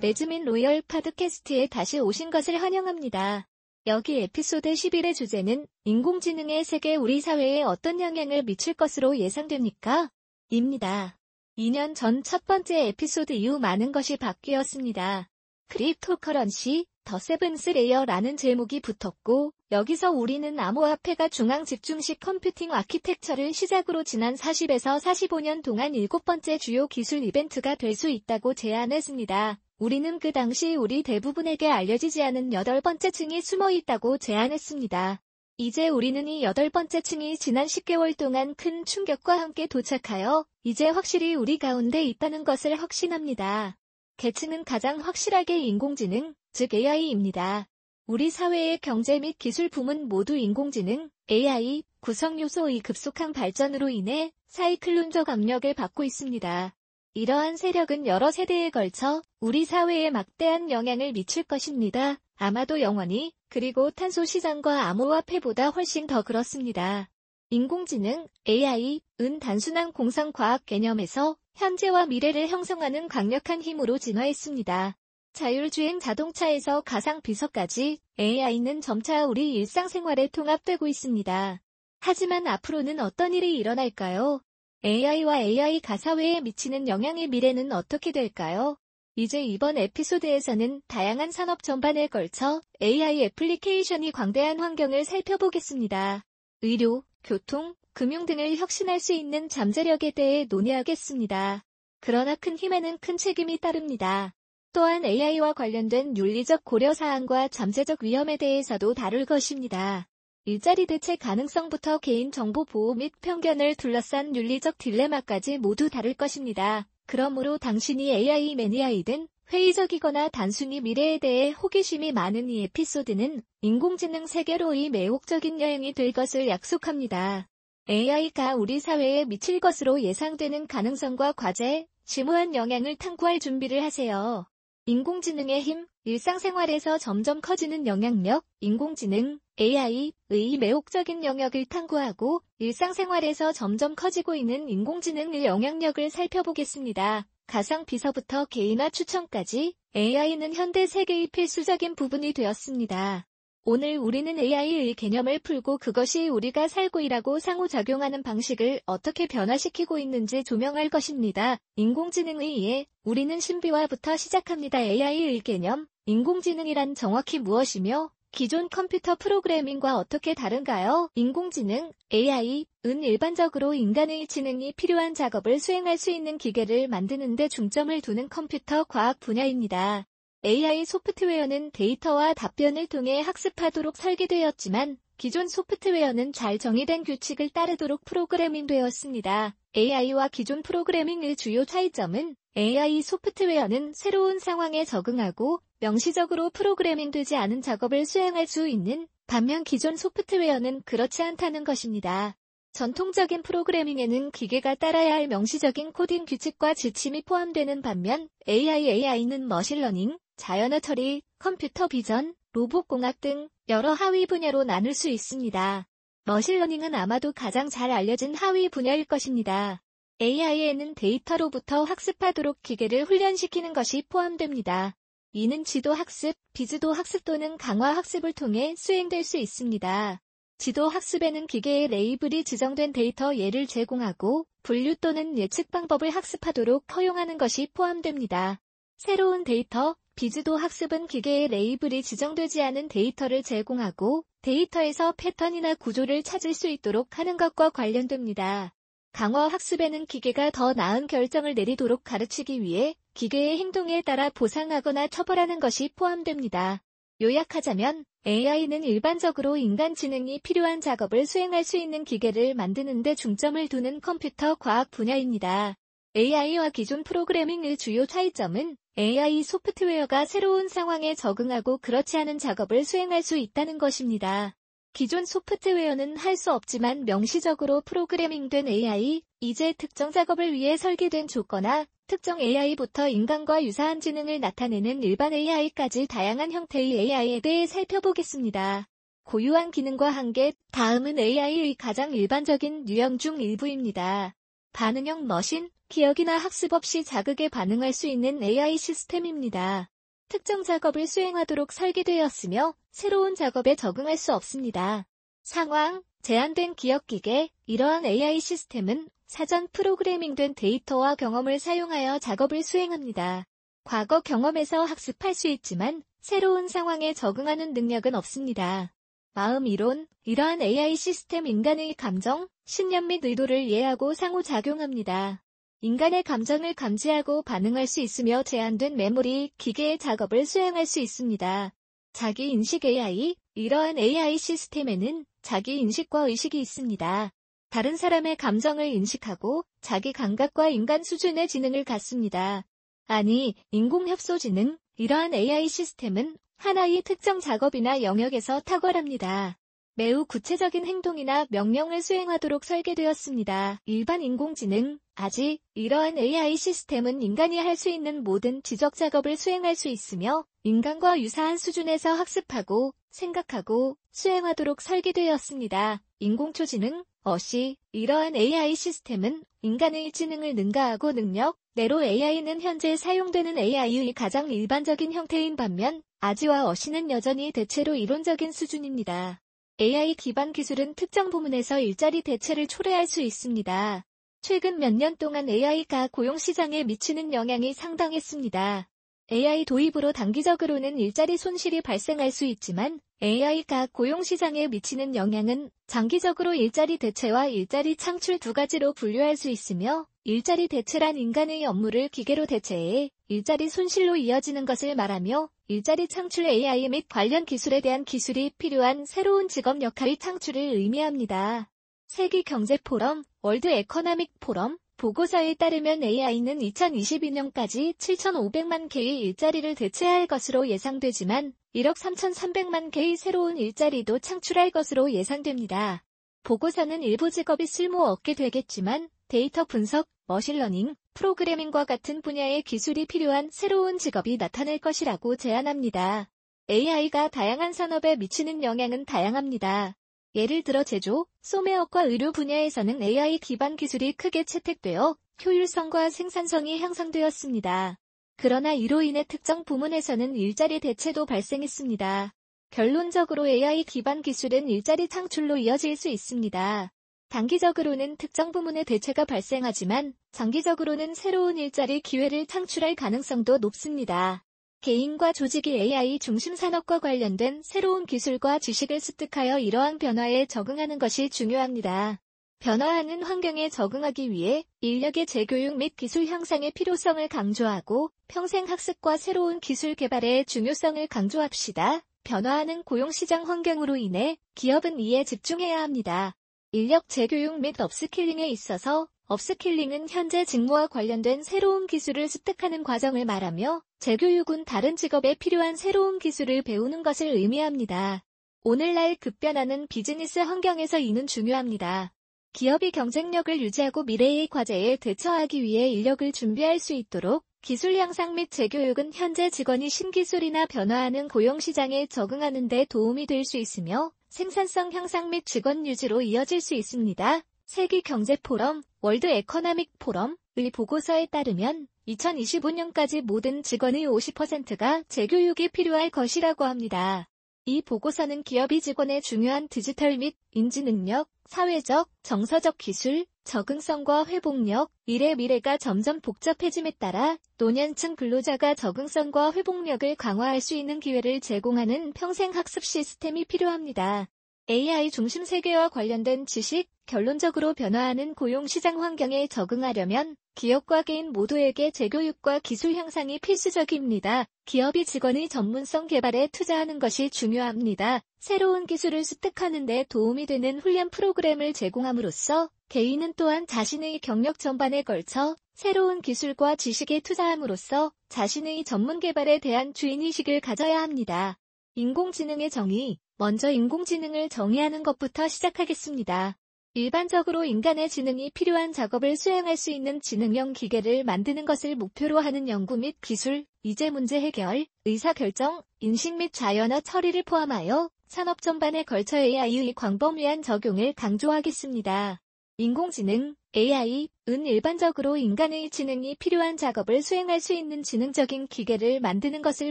매즈민 로열 podcast에 다시 오신 것을 환영합니다. 여기 에피소드 11의 주제는 인공지능의 세계 우리 사회에 어떤 영향을 미칠 것으로 예상됩니까? 입니다. 2년 전 첫 번째 에피소드 이후 많은 것이 바뀌었습니다. Cryptocurrency, The Seventh Layer라는 제목이 붙었고 여기서 우리는 암호화폐가 중앙 집중식 computing architecture를 시작으로 지난 40에서 45년 동안 일곱 번째 주요 기술 이벤트가 될 수 있다고 제안했습니다. 우리는 그 당시 우리 대부분에게 알려지지 않은 여덟 번째 층이 숨어 있다고 제안했습니다. 이제 우리는 이 여덟 번째 층이 지난 10개월 동안 큰 충격과 함께 도착하여 이제 확실히 우리 가운데 있다는 것을 확신합니다. 계층은 가장 확실하게 인공지능, 즉 AI입니다. 우리 사회의 경제 및 기술 부문 모두 인공지능, AI, 구성 요소의 급속한 발전으로 인해 사이클론적 압력을 받고 있습니다. 이러한 세력은 여러 세대에 걸쳐 우리 사회에 막대한 영향을 미칠 것입니다. 아마도 영원히, 그리고 탄소 시장과 암호화폐보다 훨씬 더 그렇습니다. 인공지능, AI,은 단순한 공상과학 개념에서 현재와 미래를 형성하는 강력한 힘으로 진화했습니다. 자율주행 자동차에서 가상 비서까지 AI는 점차 우리 일상생활에 통합되고 있습니다. 하지만 앞으로는 어떤 일이 일어날까요? AI와 AI 가사회에 미치는 영향의 미래는 어떻게 될까요? 이제 이번 에피소드에서는 다양한 산업 전반에 걸쳐 AI 애플리케이션이 광대한 환경을 살펴보겠습니다. 의료, 교통, 금융 등을 혁신할 수 있는 잠재력에 대해 논의하겠습니다. 그러나 큰 힘에는 큰 책임이 따릅니다. 또한 AI와 관련된 윤리적 고려 사항과 잠재적 위험에 대해서도 다룰 것입니다. 일자리 대체 가능성부터 개인정보 보호 및 편견을 둘러싼 윤리적 딜레마까지 모두 다룰 것입니다. 그러므로 당신이 AI 매니아이든 회의적이거나 단순히 미래에 대해 호기심이 많은 이 에피소드는 인공지능 세계로의 매혹적인 여행이 될 것을 약속합니다. AI가 우리 사회에 미칠 것으로 예상되는 가능성과 과제, 심오한 영향을 탐구할 준비를 하세요. 인공지능의 힘, 일상생활에서 점점 커지는 영향력, 인공지능, AI의 매혹적인 영역을 탐구하고 일상생활에서 점점 커지고 있는 인공지능의 영향력을 살펴보겠습니다. 가상 비서부터 개인화 추천까지 AI는 현대 세계의 필수적인 부분이 되었습니다. 오늘 우리는 AI의 개념을 풀고 그것이 우리가 살고 일하고 상호작용하는 방식을 어떻게 변화시키고 있는지 조명할 것입니다. 인공지능의 이해, 우리는 신비화부터 시작합니다. AI의 개념, 인공지능이란 정확히 무엇이며 기존 컴퓨터 프로그래밍과 어떻게 다른가요? 인공지능, AI, 은 일반적으로 인간의 지능이 필요한 작업을 수행할 수 있는 기계를 만드는 데 중점을 두는 컴퓨터 과학 분야입니다. AI 소프트웨어는 데이터와 답변을 통해 학습하도록 설계되었지만 기존 소프트웨어는 잘 정의된 규칙을 따르도록 프로그래밍되었습니다. AI와 기존 프로그래밍의 주요 차이점은 AI 소프트웨어는 새로운 상황에 적응하고 명시적으로 프로그래밍 되지 않은 작업을 수행할 수 있는 반면 기존 소프트웨어는 그렇지 않다는 것입니다. 전통적인 프로그래밍에는 기계가 따라야 할 명시적인 코딩 규칙과 지침이 포함되는 반면 AI, AI는 machine learning, 자연어 처리, 컴퓨터 비전, 로봇공학 등 여러 하위 분야로 나눌 수 있습니다. 머신러닝은 아마도 가장 잘 알려진 하위 분야일 것입니다. AI에는 데이터로부터 학습하도록 기계를 훈련시키는 것이 포함됩니다. 이는 지도 학습, 비지도 학습 또는 강화 학습을 통해 수행될 수 있습니다. 지도 학습에는 기계에 레이블이 지정된 데이터 예를 제공하고 분류 또는 예측 방법을 학습하도록 허용하는 것이 포함됩니다. 새로운 데이터, 비지도 학습은 기계에 레이블이 지정되지 않은 데이터를 제공하고 데이터에서 패턴이나 구조를 찾을 수 있도록 하는 것과 관련됩니다. 강화 학습에는 기계가 더 나은 결정을 내리도록 가르치기 위해 기계의 행동에 따라 보상하거나 처벌하는 것이 포함됩니다. 요약하자면 AI는 일반적으로 인간 지능이 필요한 작업을 수행할 수 있는 기계를 만드는 데 중점을 두는 컴퓨터 과학 분야입니다. AI와 기존 프로그래밍의 주요 차이점은 AI 소프트웨어가 새로운 상황에 적응하고 그렇지 않은 작업을 수행할 수 있다는 것입니다. 기존 소프트웨어는 할 수 없지만 명시적으로 프로그래밍된 AI, 이제 특정 작업을 위해 설계된 조건화, 특정 AI부터 인간과 유사한 지능을 나타내는 일반 AI까지 다양한 형태의 AI에 대해 살펴보겠습니다. 고유한 기능과 한계, 다음은 AI의 가장 일반적인 유형 중 일부입니다. 반응형 머신, 기억이나 학습 없이 자극에 반응할 수 있는 AI 시스템입니다. 특정 작업을 수행하도록 설계되었으며 새로운 작업에 적응할 수 없습니다. 상황, 제한된 기억기계, 이러한 AI 시스템은 사전 프로그래밍된 데이터와 경험을 사용하여 작업을 수행합니다. 과거 경험에서 학습할 수 있지만 새로운 상황에 적응하는 능력은 없습니다. 마음 이론, 이러한 AI 시스템 인간의 감정, 신념 및 의도를 이해하고 상호작용합니다. 인간의 감정을 감지하고 반응할 수 있으며 제한된 메모리, 기계의 작업을 수행할 수 있습니다. 자기 인식 AI, 이러한 AI 시스템에는 자기 인식과 의식이 있습니다. 다른 사람의 감정을 인식하고 자기 감각과 인간 수준의 지능을 갖습니다. 아니, 인공협소지능, 이러한 AI 시스템은 하나의 특정 작업이나 영역에서 탁월합니다. 매우 구체적인 행동이나 명령을 수행하도록 설계되었습니다. 일반 인공지능, 아직 이러한 AI 시스템은 인간이 할 수 있는 모든 지적 작업을 수행할 수 있으며 인간과 유사한 수준에서 학습하고 생각하고 수행하도록 설계되었습니다. 인공초지능, 어시, 이러한 AI 시스템은 인간의 지능을 능가하고 능력, 내로 AI는 현재 사용되는 AI의 가장 일반적인 형태인 반면 아지와 어시는 여전히 대체로 이론적인 수준입니다. AI 기반 기술은 특정 부문에서 일자리 대체를 초래할 수 있습니다. 최근 몇 년 동안 AI가 고용시장에 미치는 영향이 상당했습니다. AI 도입으로 단기적으로는 일자리 손실이 발생할 수 있지만 AI가 고용시장에 미치는 영향은 장기적으로 일자리 대체와 일자리 창출 두 가지로 분류할 수 있으며 일자리 대체란 인간의 업무를 기계로 대체해 일자리 손실로 이어지는 것을 말하며 일자리 창출 AI 및 관련 기술에 대한 기술이 필요한 새로운 직업 역할의 창출을 의미합니다. 세계 경제 포럼, World Economic Forum, 보고서에 따르면 AI는 2022년까지 7,500만 개의 일자리를 대체할 것으로 예상되지만 1억 3,300만 개의 새로운 일자리도 창출할 것으로 예상됩니다. 보고서는 일부 직업이 쓸모 없게 되겠지만 데이터 분석, 머신러닝, 프로그래밍과 같은 분야의 기술이 필요한 새로운 직업이 나타날 것이라고 제안합니다. AI가 다양한 산업에 미치는 영향은 다양합니다. 예를 들어 제조, 소매업과 의료 분야에서는 AI 기반 기술이 크게 채택되어 효율성과 생산성이 향상되었습니다. 그러나 이로 인해 특정 부문에서는 일자리 대체도 발생했습니다. 결론적으로 AI 기반 기술은 일자리 창출로 이어질 수 있습니다. 단기적으로는 특정 부문의 대체가 발생하지만 장기적으로는 새로운 일자리 기회를 창출할 가능성도 높습니다. 개인과 조직이 AI 중심 산업과 관련된 새로운 기술과 지식을 습득하여 이러한 변화에 적응하는 것이 중요합니다. 변화하는 환경에 적응하기 위해 인력의 재교육 및 기술 향상의 필요성을 강조하고 평생 학습과 새로운 기술 개발의 중요성을 강조합시다. 변화하는 고용시장 환경으로 인해 기업은 이에 집중해야 합니다. 인력 재교육 및 업스킬링에 있어서 업스킬링은 현재 직무와 관련된 새로운 기술을 습득하는 과정을 말하며 재교육은 다른 직업에 필요한 새로운 기술을 배우는 것을 의미합니다. 오늘날 급변하는 비즈니스 환경에서 이는 중요합니다. 기업이 경쟁력을 유지하고 미래의 과제에 대처하기 위해 인력을 준비할 수 있도록 기술 향상 및 재교육은 현재 직원이 신기술이나 변화하는 고용시장에 적응하는 데 도움이 될 수 있으며 생산성 향상 및 직원 유지로 이어질 수 있습니다. 세계 경제 포럼, World Economic Forum의 보고서에 따르면 2025년까지 모든 직원의 50%가 재교육이 필요할 것이라고 합니다. 이 보고서는 기업이 직원의 중요한 디지털 및 인지 능력, 사회적, 정서적 기술, 적응성과 회복력, 일의 미래가 점점 복잡해짐에 따라 노년층 근로자가 적응성과 회복력을 강화할 수 있는 기회를 제공하는 평생 학습 시스템이 필요합니다. AI 중심 세계와 관련된 지식, 결론적으로 변화하는 고용 시장 환경에 적응하려면 기업과 개인 모두에게 재교육과 기술 향상이 필수적입니다. 기업이 직원의 전문성 개발에 투자하는 것이 중요합니다. 새로운 기술을 습득하는 데 도움이 되는 훈련 프로그램을 제공함으로써 개인은 또한 자신의 경력 전반에 걸쳐 새로운 기술과 지식에 투자함으로써 자신의 전문 개발에 대한 주인의식을 가져야 합니다. 인공지능의 정의, 먼저 인공지능을 정의하는 것부터 시작하겠습니다. 일반적으로 인간의 지능이 필요한 작업을 수행할 수 있는 지능형 기계를 만드는 것을 목표로 하는 연구 및 기술, 이제 문제 해결, 의사결정, 인식 및 자연어 처리를 포함하여 산업 전반에 걸쳐 AI의 광범위한 적용을 강조하겠습니다. 인공지능, AI은 일반적으로 인간의 지능이 필요한 작업을 수행할 수 있는 지능적인 기계를 만드는 것을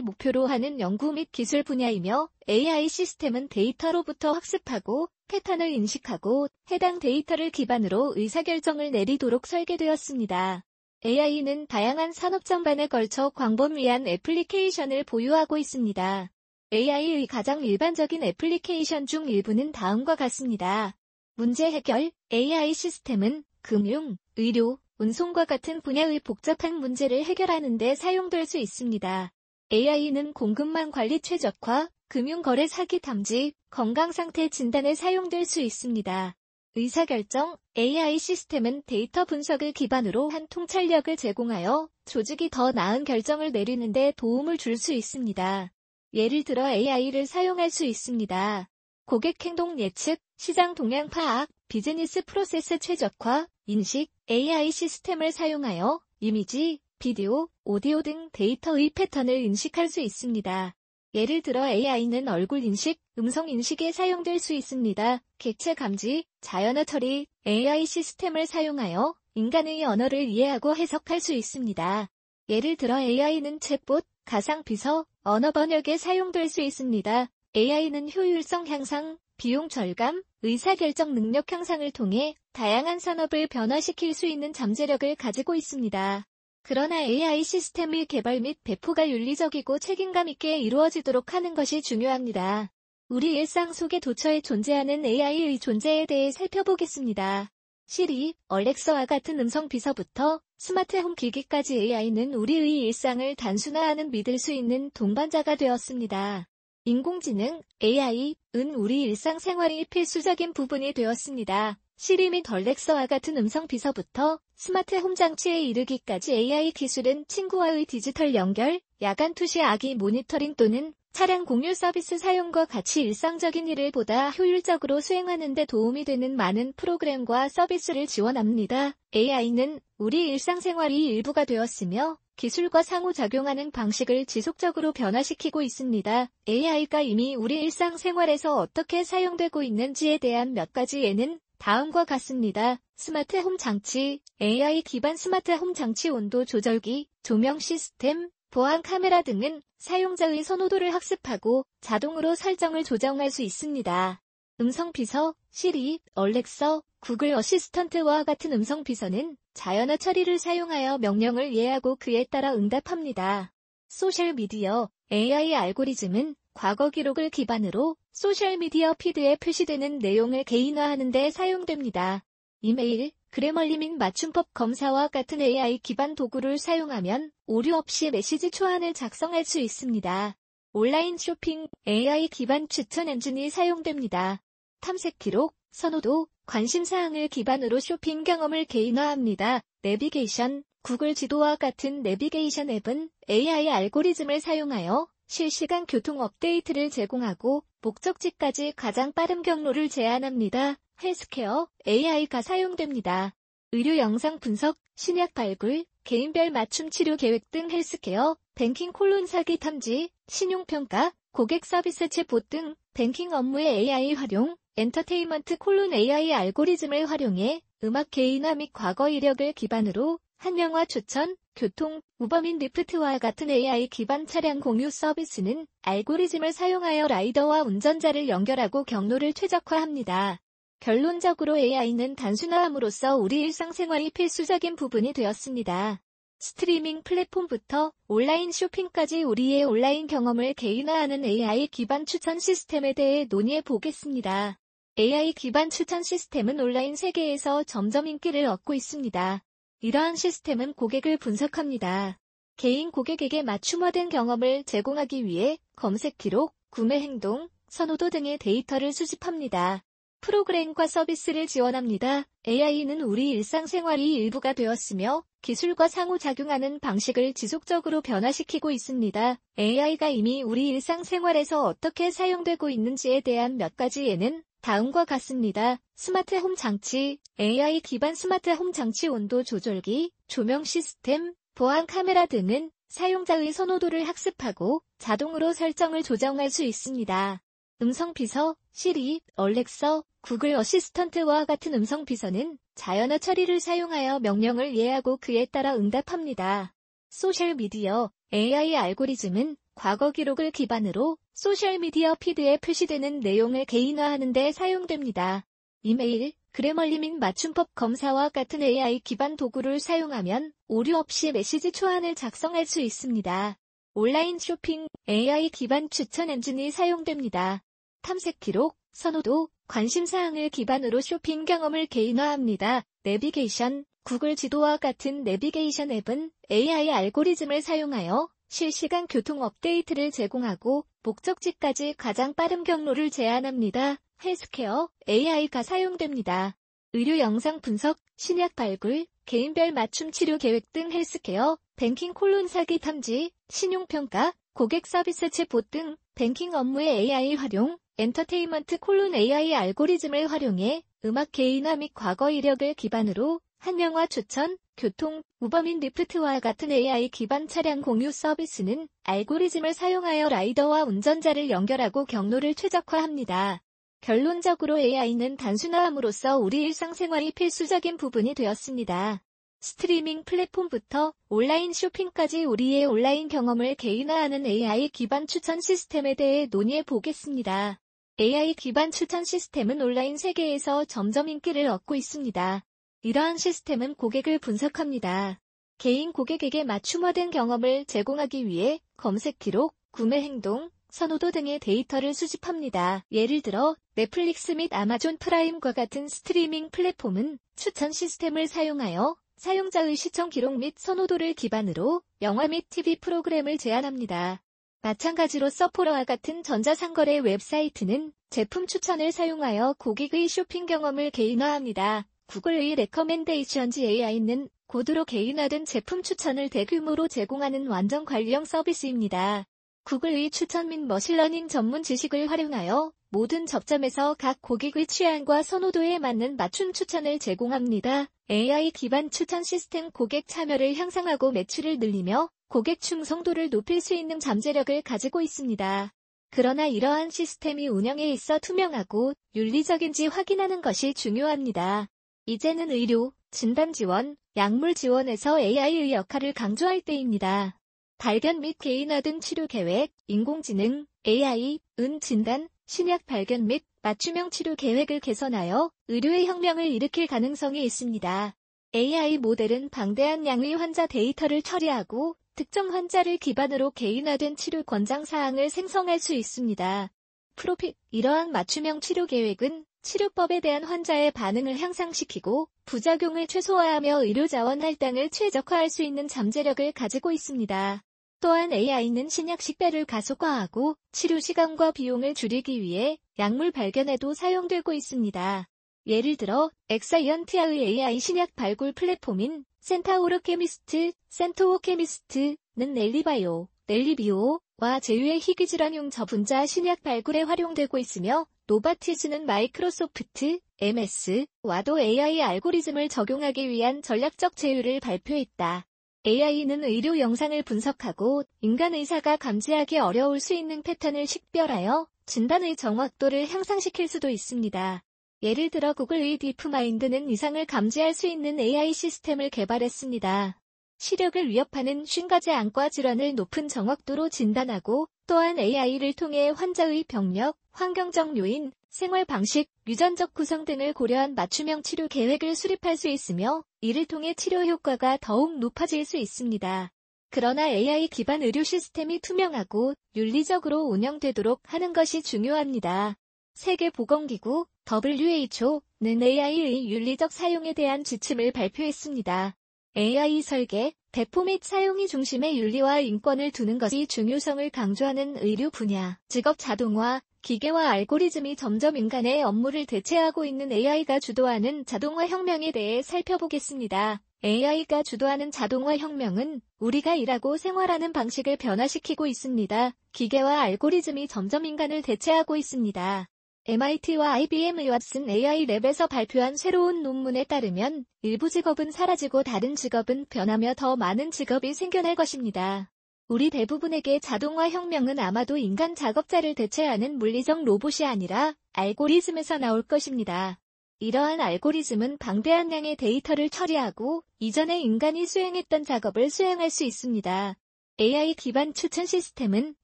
목표로 하는 연구 및 기술 분야이며 AI 시스템은 데이터로부터 학습하고 패턴을 인식하고 해당 데이터를 기반으로 의사결정을 내리도록 설계되었습니다. AI는 다양한 산업 전반에 걸쳐 광범위한 애플리케이션을 보유하고 있습니다. AI의 가장 일반적인 애플리케이션 중 일부는 다음과 같습니다. 문제 해결, AI 시스템은 금융, 의료, 운송과 같은 분야의 복잡한 문제를 해결하는 데 사용될 수 있습니다. AI는 공급망 관리 최적화, 금융거래 사기 탐지, 건강상태 진단에 사용될 수 있습니다. 의사결정, AI 시스템은 데이터 분석을 기반으로 한 통찰력을 제공하여 조직이 더 나은 결정을 내리는 데 도움을 줄 수 있습니다. 예를 들어 AI를 사용할 수 있습니다. 고객 행동 예측, 시장 동향 파악, 비즈니스 프로세스 최적화, 인식, AI 시스템을 사용하여 이미지, 비디오, 오디오 등 데이터의 패턴을 인식할 수 있습니다. 예를 들어 AI는 얼굴 인식, 음성 인식에 사용될 수 있습니다. 객체 감지, 자연어 처리, AI 시스템을 사용하여 인간의 언어를 이해하고 해석할 수 있습니다. 예를 들어 AI는 챗봇, 가상 비서, 언어 번역에 사용될 수 있습니다. AI는 효율성 향상, 비용 절감, 의사결정 능력 향상을 통해 다양한 산업을 변화시킬 수 있는 잠재력을 가지고 있습니다. 그러나 AI 시스템의 개발 및 배포가 윤리적이고 책임감 있게 이루어지도록 하는 것이 중요합니다. 우리 일상 속에 도처에 존재하는 AI의 존재에 대해 살펴보겠습니다. 시리, 얼렉서와 같은 음성 비서부터 스마트 홈 기기까지 AI는 우리의 일상을 단순화하는 믿을 수 있는 동반자가 되었습니다. 인공지능, AI은 우리 일상생활의 필수적인 부분이 되었습니다. Siri 및 Alexa와 같은 음성 비서부터 스마트 홈 장치에 이르기까지 AI 기술은 친구와의 디지털 연결, 야간 투시 아기 모니터링 또는 차량 공유 서비스 사용과 같이 일상적인 일을 보다 효율적으로 수행하는 데 도움이 되는 많은 프로그램과 서비스를 지원합니다. AI는 우리 일상생활의 일부가 되었으며 기술과 상호작용하는 방식을 지속적으로 변화시키고 있습니다. AI가 이미 우리 일상생활에서 어떻게 사용되고 있는지에 대한 몇 가지 예는 다음과 같습니다. 스마트 홈 장치, AI 기반 스마트 홈 장치 온도 조절기, 조명 시스템, 보안 카메라 등은 사용자의 선호도를 학습하고 자동으로 설정을 조정할 수 있습니다. 음성 비서, Siri, Alexa, Google Assistant와 같은 음성 비서는 자연어 처리를 사용하여 명령을 이해하고 그에 따라 응답합니다. 소셜미디어, AI 알고리즘은 과거 기록을 기반으로 소셜미디어 피드에 표시되는 내용을 개인화하는 데 사용됩니다. 이메일, Grammarly 및 맞춤법 검사와 같은 AI 기반 도구를 사용하면 오류 없이 메시지 초안을 작성할 수 있습니다. 온라인 쇼핑, AI 기반 추천 엔진이 사용됩니다. 탐색 기록, 선호도, 관심사항을 기반으로 쇼핑 경험을 개인화합니다. 내비게이션, 구글 지도와 같은 내비게이션 앱은 AI 알고리즘을 사용하여 실시간 교통 업데이트를 제공하고 목적지까지 가장 빠른 경로를 제안합니다. 헬스케어, AI가 사용됩니다. 의료 영상 분석, 신약 발굴, 개인별 맞춤 치료 계획 등 헬스케어, 뱅킹 콜론 사기 탐지, 신용평가, 고객 서비스 챗봇 등 뱅킹 업무의 AI 활용, 엔터테인먼트 콜론 AI 알고리즘을 활용해 음악 개인화 및 과거 이력을 기반으로 한 영화 추천, 교통, Uber 및 Lyft와 같은 AI 기반 차량 공유 서비스는 알고리즘을 사용하여 라이더와 운전자를 연결하고 경로를 최적화합니다. 결론적으로 AI는 단순화함으로써 우리 일상생활이 필수적인 부분이 되었습니다. 스트리밍 플랫폼부터 온라인 쇼핑까지 우리의 온라인 경험을 개인화하는 AI 기반 추천 시스템에 대해 논의해 보겠습니다. AI 기반 추천 시스템은 온라인 세계에서 점점 인기를 얻고 있습니다. 이러한 시스템은 고객을 분석합니다. 개인 고객에게 맞춤화된 경험을 제공하기 위해 검색 기록, 구매 행동, 선호도 등의 데이터를 수집합니다. 프로그램과 서비스를 지원합니다. AI는 우리 일상생활이 일부가 되었으며 기술과 상호작용하는 방식을 지속적으로 변화시키고 있습니다. AI가 이미 우리 일상생활에서 어떻게 사용되고 있는지에 대한 몇 가지 예는 다음과 같습니다. 스마트 홈 장치, AI 기반 스마트 홈 장치 온도 조절기, 조명 시스템, 보안 카메라 등은 사용자의 선호도를 학습하고 자동으로 설정을 조정할 수 있습니다. 음성 비서, Siri, Alexa, Google Assistant와 같은 음성 비서는 자연어 처리를 사용하여 명령을 이해하고 그에 따라 응답합니다. 소셜미디어 AI 알고리즘은 과거 기록을 기반으로 소셜미디어 피드에 표시되는 내용을 개인화하는 데 사용됩니다. 이메일, Grammarly 및 맞춤법 검사와 같은 AI 기반 도구를 사용하면 오류 없이 메시지 초안을 작성할 수 있습니다. 온라인 쇼핑, AI 기반 추천 엔진이 사용됩니다. 탐색 기록, 선호도, 관심 사항을 기반으로 쇼핑 경험을 개인화합니다. 내비게이션, 구글 지도와 같은 내비게이션 앱은 AI 알고리즘을 사용하여 실시간 교통 업데이트를 제공하고 목적지까지 가장 빠른 경로를 제안합니다. 헬스케어, AI가 사용됩니다. 의료 영상 분석, 신약 발굴, 개인별 맞춤 치료 계획 등 헬스케어, 뱅킹 콜론 사기 탐지, 신용평가, 고객 서비스 챗봇 등 뱅킹 업무의 AI 활용, 엔터테인먼트 콜론 AI 알고리즘을 활용해 음악 개인화 및 과거 이력을 기반으로 한 영화 추천, 교통, 우버민 리프트와 같은 AI 기반 차량 공유 서비스는 알고리즘을 사용하여 라이더와 운전자를 연결하고 경로를 최적화합니다. 결론적으로 AI는 단순화함으로써 우리 일상생활이 필수적인 부분이 되었습니다. 스트리밍 플랫폼부터 온라인 쇼핑까지 우리의 온라인 경험을 개인화하는 AI 기반 추천 시스템에 대해 논의해 보겠습니다. AI 기반 추천 시스템은 온라인 세계에서 점점 인기를 얻고 있습니다. 이러한 시스템은 고객을 분석합니다. 개인 고객에게 맞춤화된 경험을 제공하기 위해 검색 기록, 구매 행동, 선호도 등의 데이터를 수집합니다. 예를 들어 넷플릭스 및 아마존 프라임과 같은 스트리밍 플랫폼은 추천 시스템을 사용하여 사용자의 시청 기록 및 선호도를 기반으로 영화 및 TV 프로그램을 제안합니다. 마찬가지로 Sephora와 같은 전자상거래 웹사이트는 제품 추천을 사용하여 고객의 쇼핑 경험을 개인화합니다. 구글의 Recommendations AI는 고도로 개인화된 제품 추천을 대규모로 제공하는 완전 관리형 서비스입니다. 구글의 추천 및 머신러닝 전문 지식을 활용하여 모든 접점에서 각 고객의 취향과 선호도에 맞는 맞춤 추천을 제공합니다. AI 기반 추천 시스템 고객 참여를 향상하고 매출을 늘리며 고객 충성도를 높일 수 있는 잠재력을 가지고 있습니다. 그러나 이러한 시스템이 운영에 있어 투명하고 윤리적인지 확인하는 것이 중요합니다. 이제는 의료, 진단 지원, 약물 지원에서 AI의 역할을 강조할 때입니다. 발견 및 개인화된 치료 계획, 인공지능, AI, 은 진단, 신약 발견 및 맞춤형 치료 계획을 개선하여 의료의 혁명을 일으킬 가능성이 있습니다. AI 모델은 방대한 양의 환자 데이터를 처리하고 특정 환자를 기반으로 개인화된 치료 권장 사항을 생성할 수 있습니다. 프로핏, 이러한 맞춤형 치료 계획은 치료법에 대한 환자의 반응을 향상시키고 부작용을 최소화하며 의료자원 할당을 최적화할 수 있는 잠재력을 가지고 있습니다. 또한 AI는 신약 식별을 가속화하고 치료 시간과 비용을 줄이기 위해 약물 발견에도 사용되고 있습니다. 예를 들어 Exscientia의 AI 신약 발굴 플랫폼인 센타우르 케미스트, Centaur Chemist는 랠리바이오, Rallybio 와 제휴의 희귀질환용 저분자 신약 발굴에 활용되고 있으며 노바티스는 마이크로소프트, MS와도 AI 알고리즘을 적용하기 위한 전략적 제휴를 발표했다. AI는 의료 영상을 분석하고 인간 의사가 감지하기 어려울 수 있는 패턴을 식별하여 진단의 정확도를 향상시킬 수도 있습니다. 예를 들어 구글의 딥마인드는 이상을 감지할 수 있는 AI 시스템을 개발했습니다. 시력을 위협하는 50가지 안과 질환을 높은 정확도로 진단하고 또한 AI를 통해 환자의 병력, 환경적 요인, 생활 방식, 유전적 구성 등을 고려한 맞춤형 치료 계획을 수립할 수 있으며 이를 통해 치료 효과가 더욱 높아질 수 있습니다. 그러나 AI 기반 의료 시스템이 투명하고 윤리적으로 운영되도록 하는 것이 중요합니다. 세계보건기구 WHO는 AI의 윤리적 사용에 대한 지침을 발표했습니다. AI 설계, 배포 및 사용이 중심의 윤리와 인권을 두는 것이 중요성을 강조하는 의료 분야, 직업 자동화, 기계와 알고리즘이 점점 인간의 업무를 대체하고 있는 AI가 주도하는 자동화 혁명에 대해 살펴보겠습니다. AI가 주도하는 자동화 혁명은 우리가 일하고 생활하는 방식을 변화시키고 있습니다. 기계와 알고리즘이 점점 인간을 대체하고 있습니다. MIT와 IBM의 왓슨 AI 랩에서 발표한 새로운 논문에 따르면 일부 직업은 사라지고 다른 직업은 변하며 더 많은 직업이 생겨날 것입니다. 우리 대부분에게 자동화 혁명은 아마도 인간 작업자를 대체하는 물리적 로봇이 아니라 알고리즘에서 나올 것입니다. 이러한 알고리즘은 방대한 양의 데이터를 처리하고 이전에 인간이 수행했던 작업을 수행할 수 있습니다. AI 기반 추천 시스템은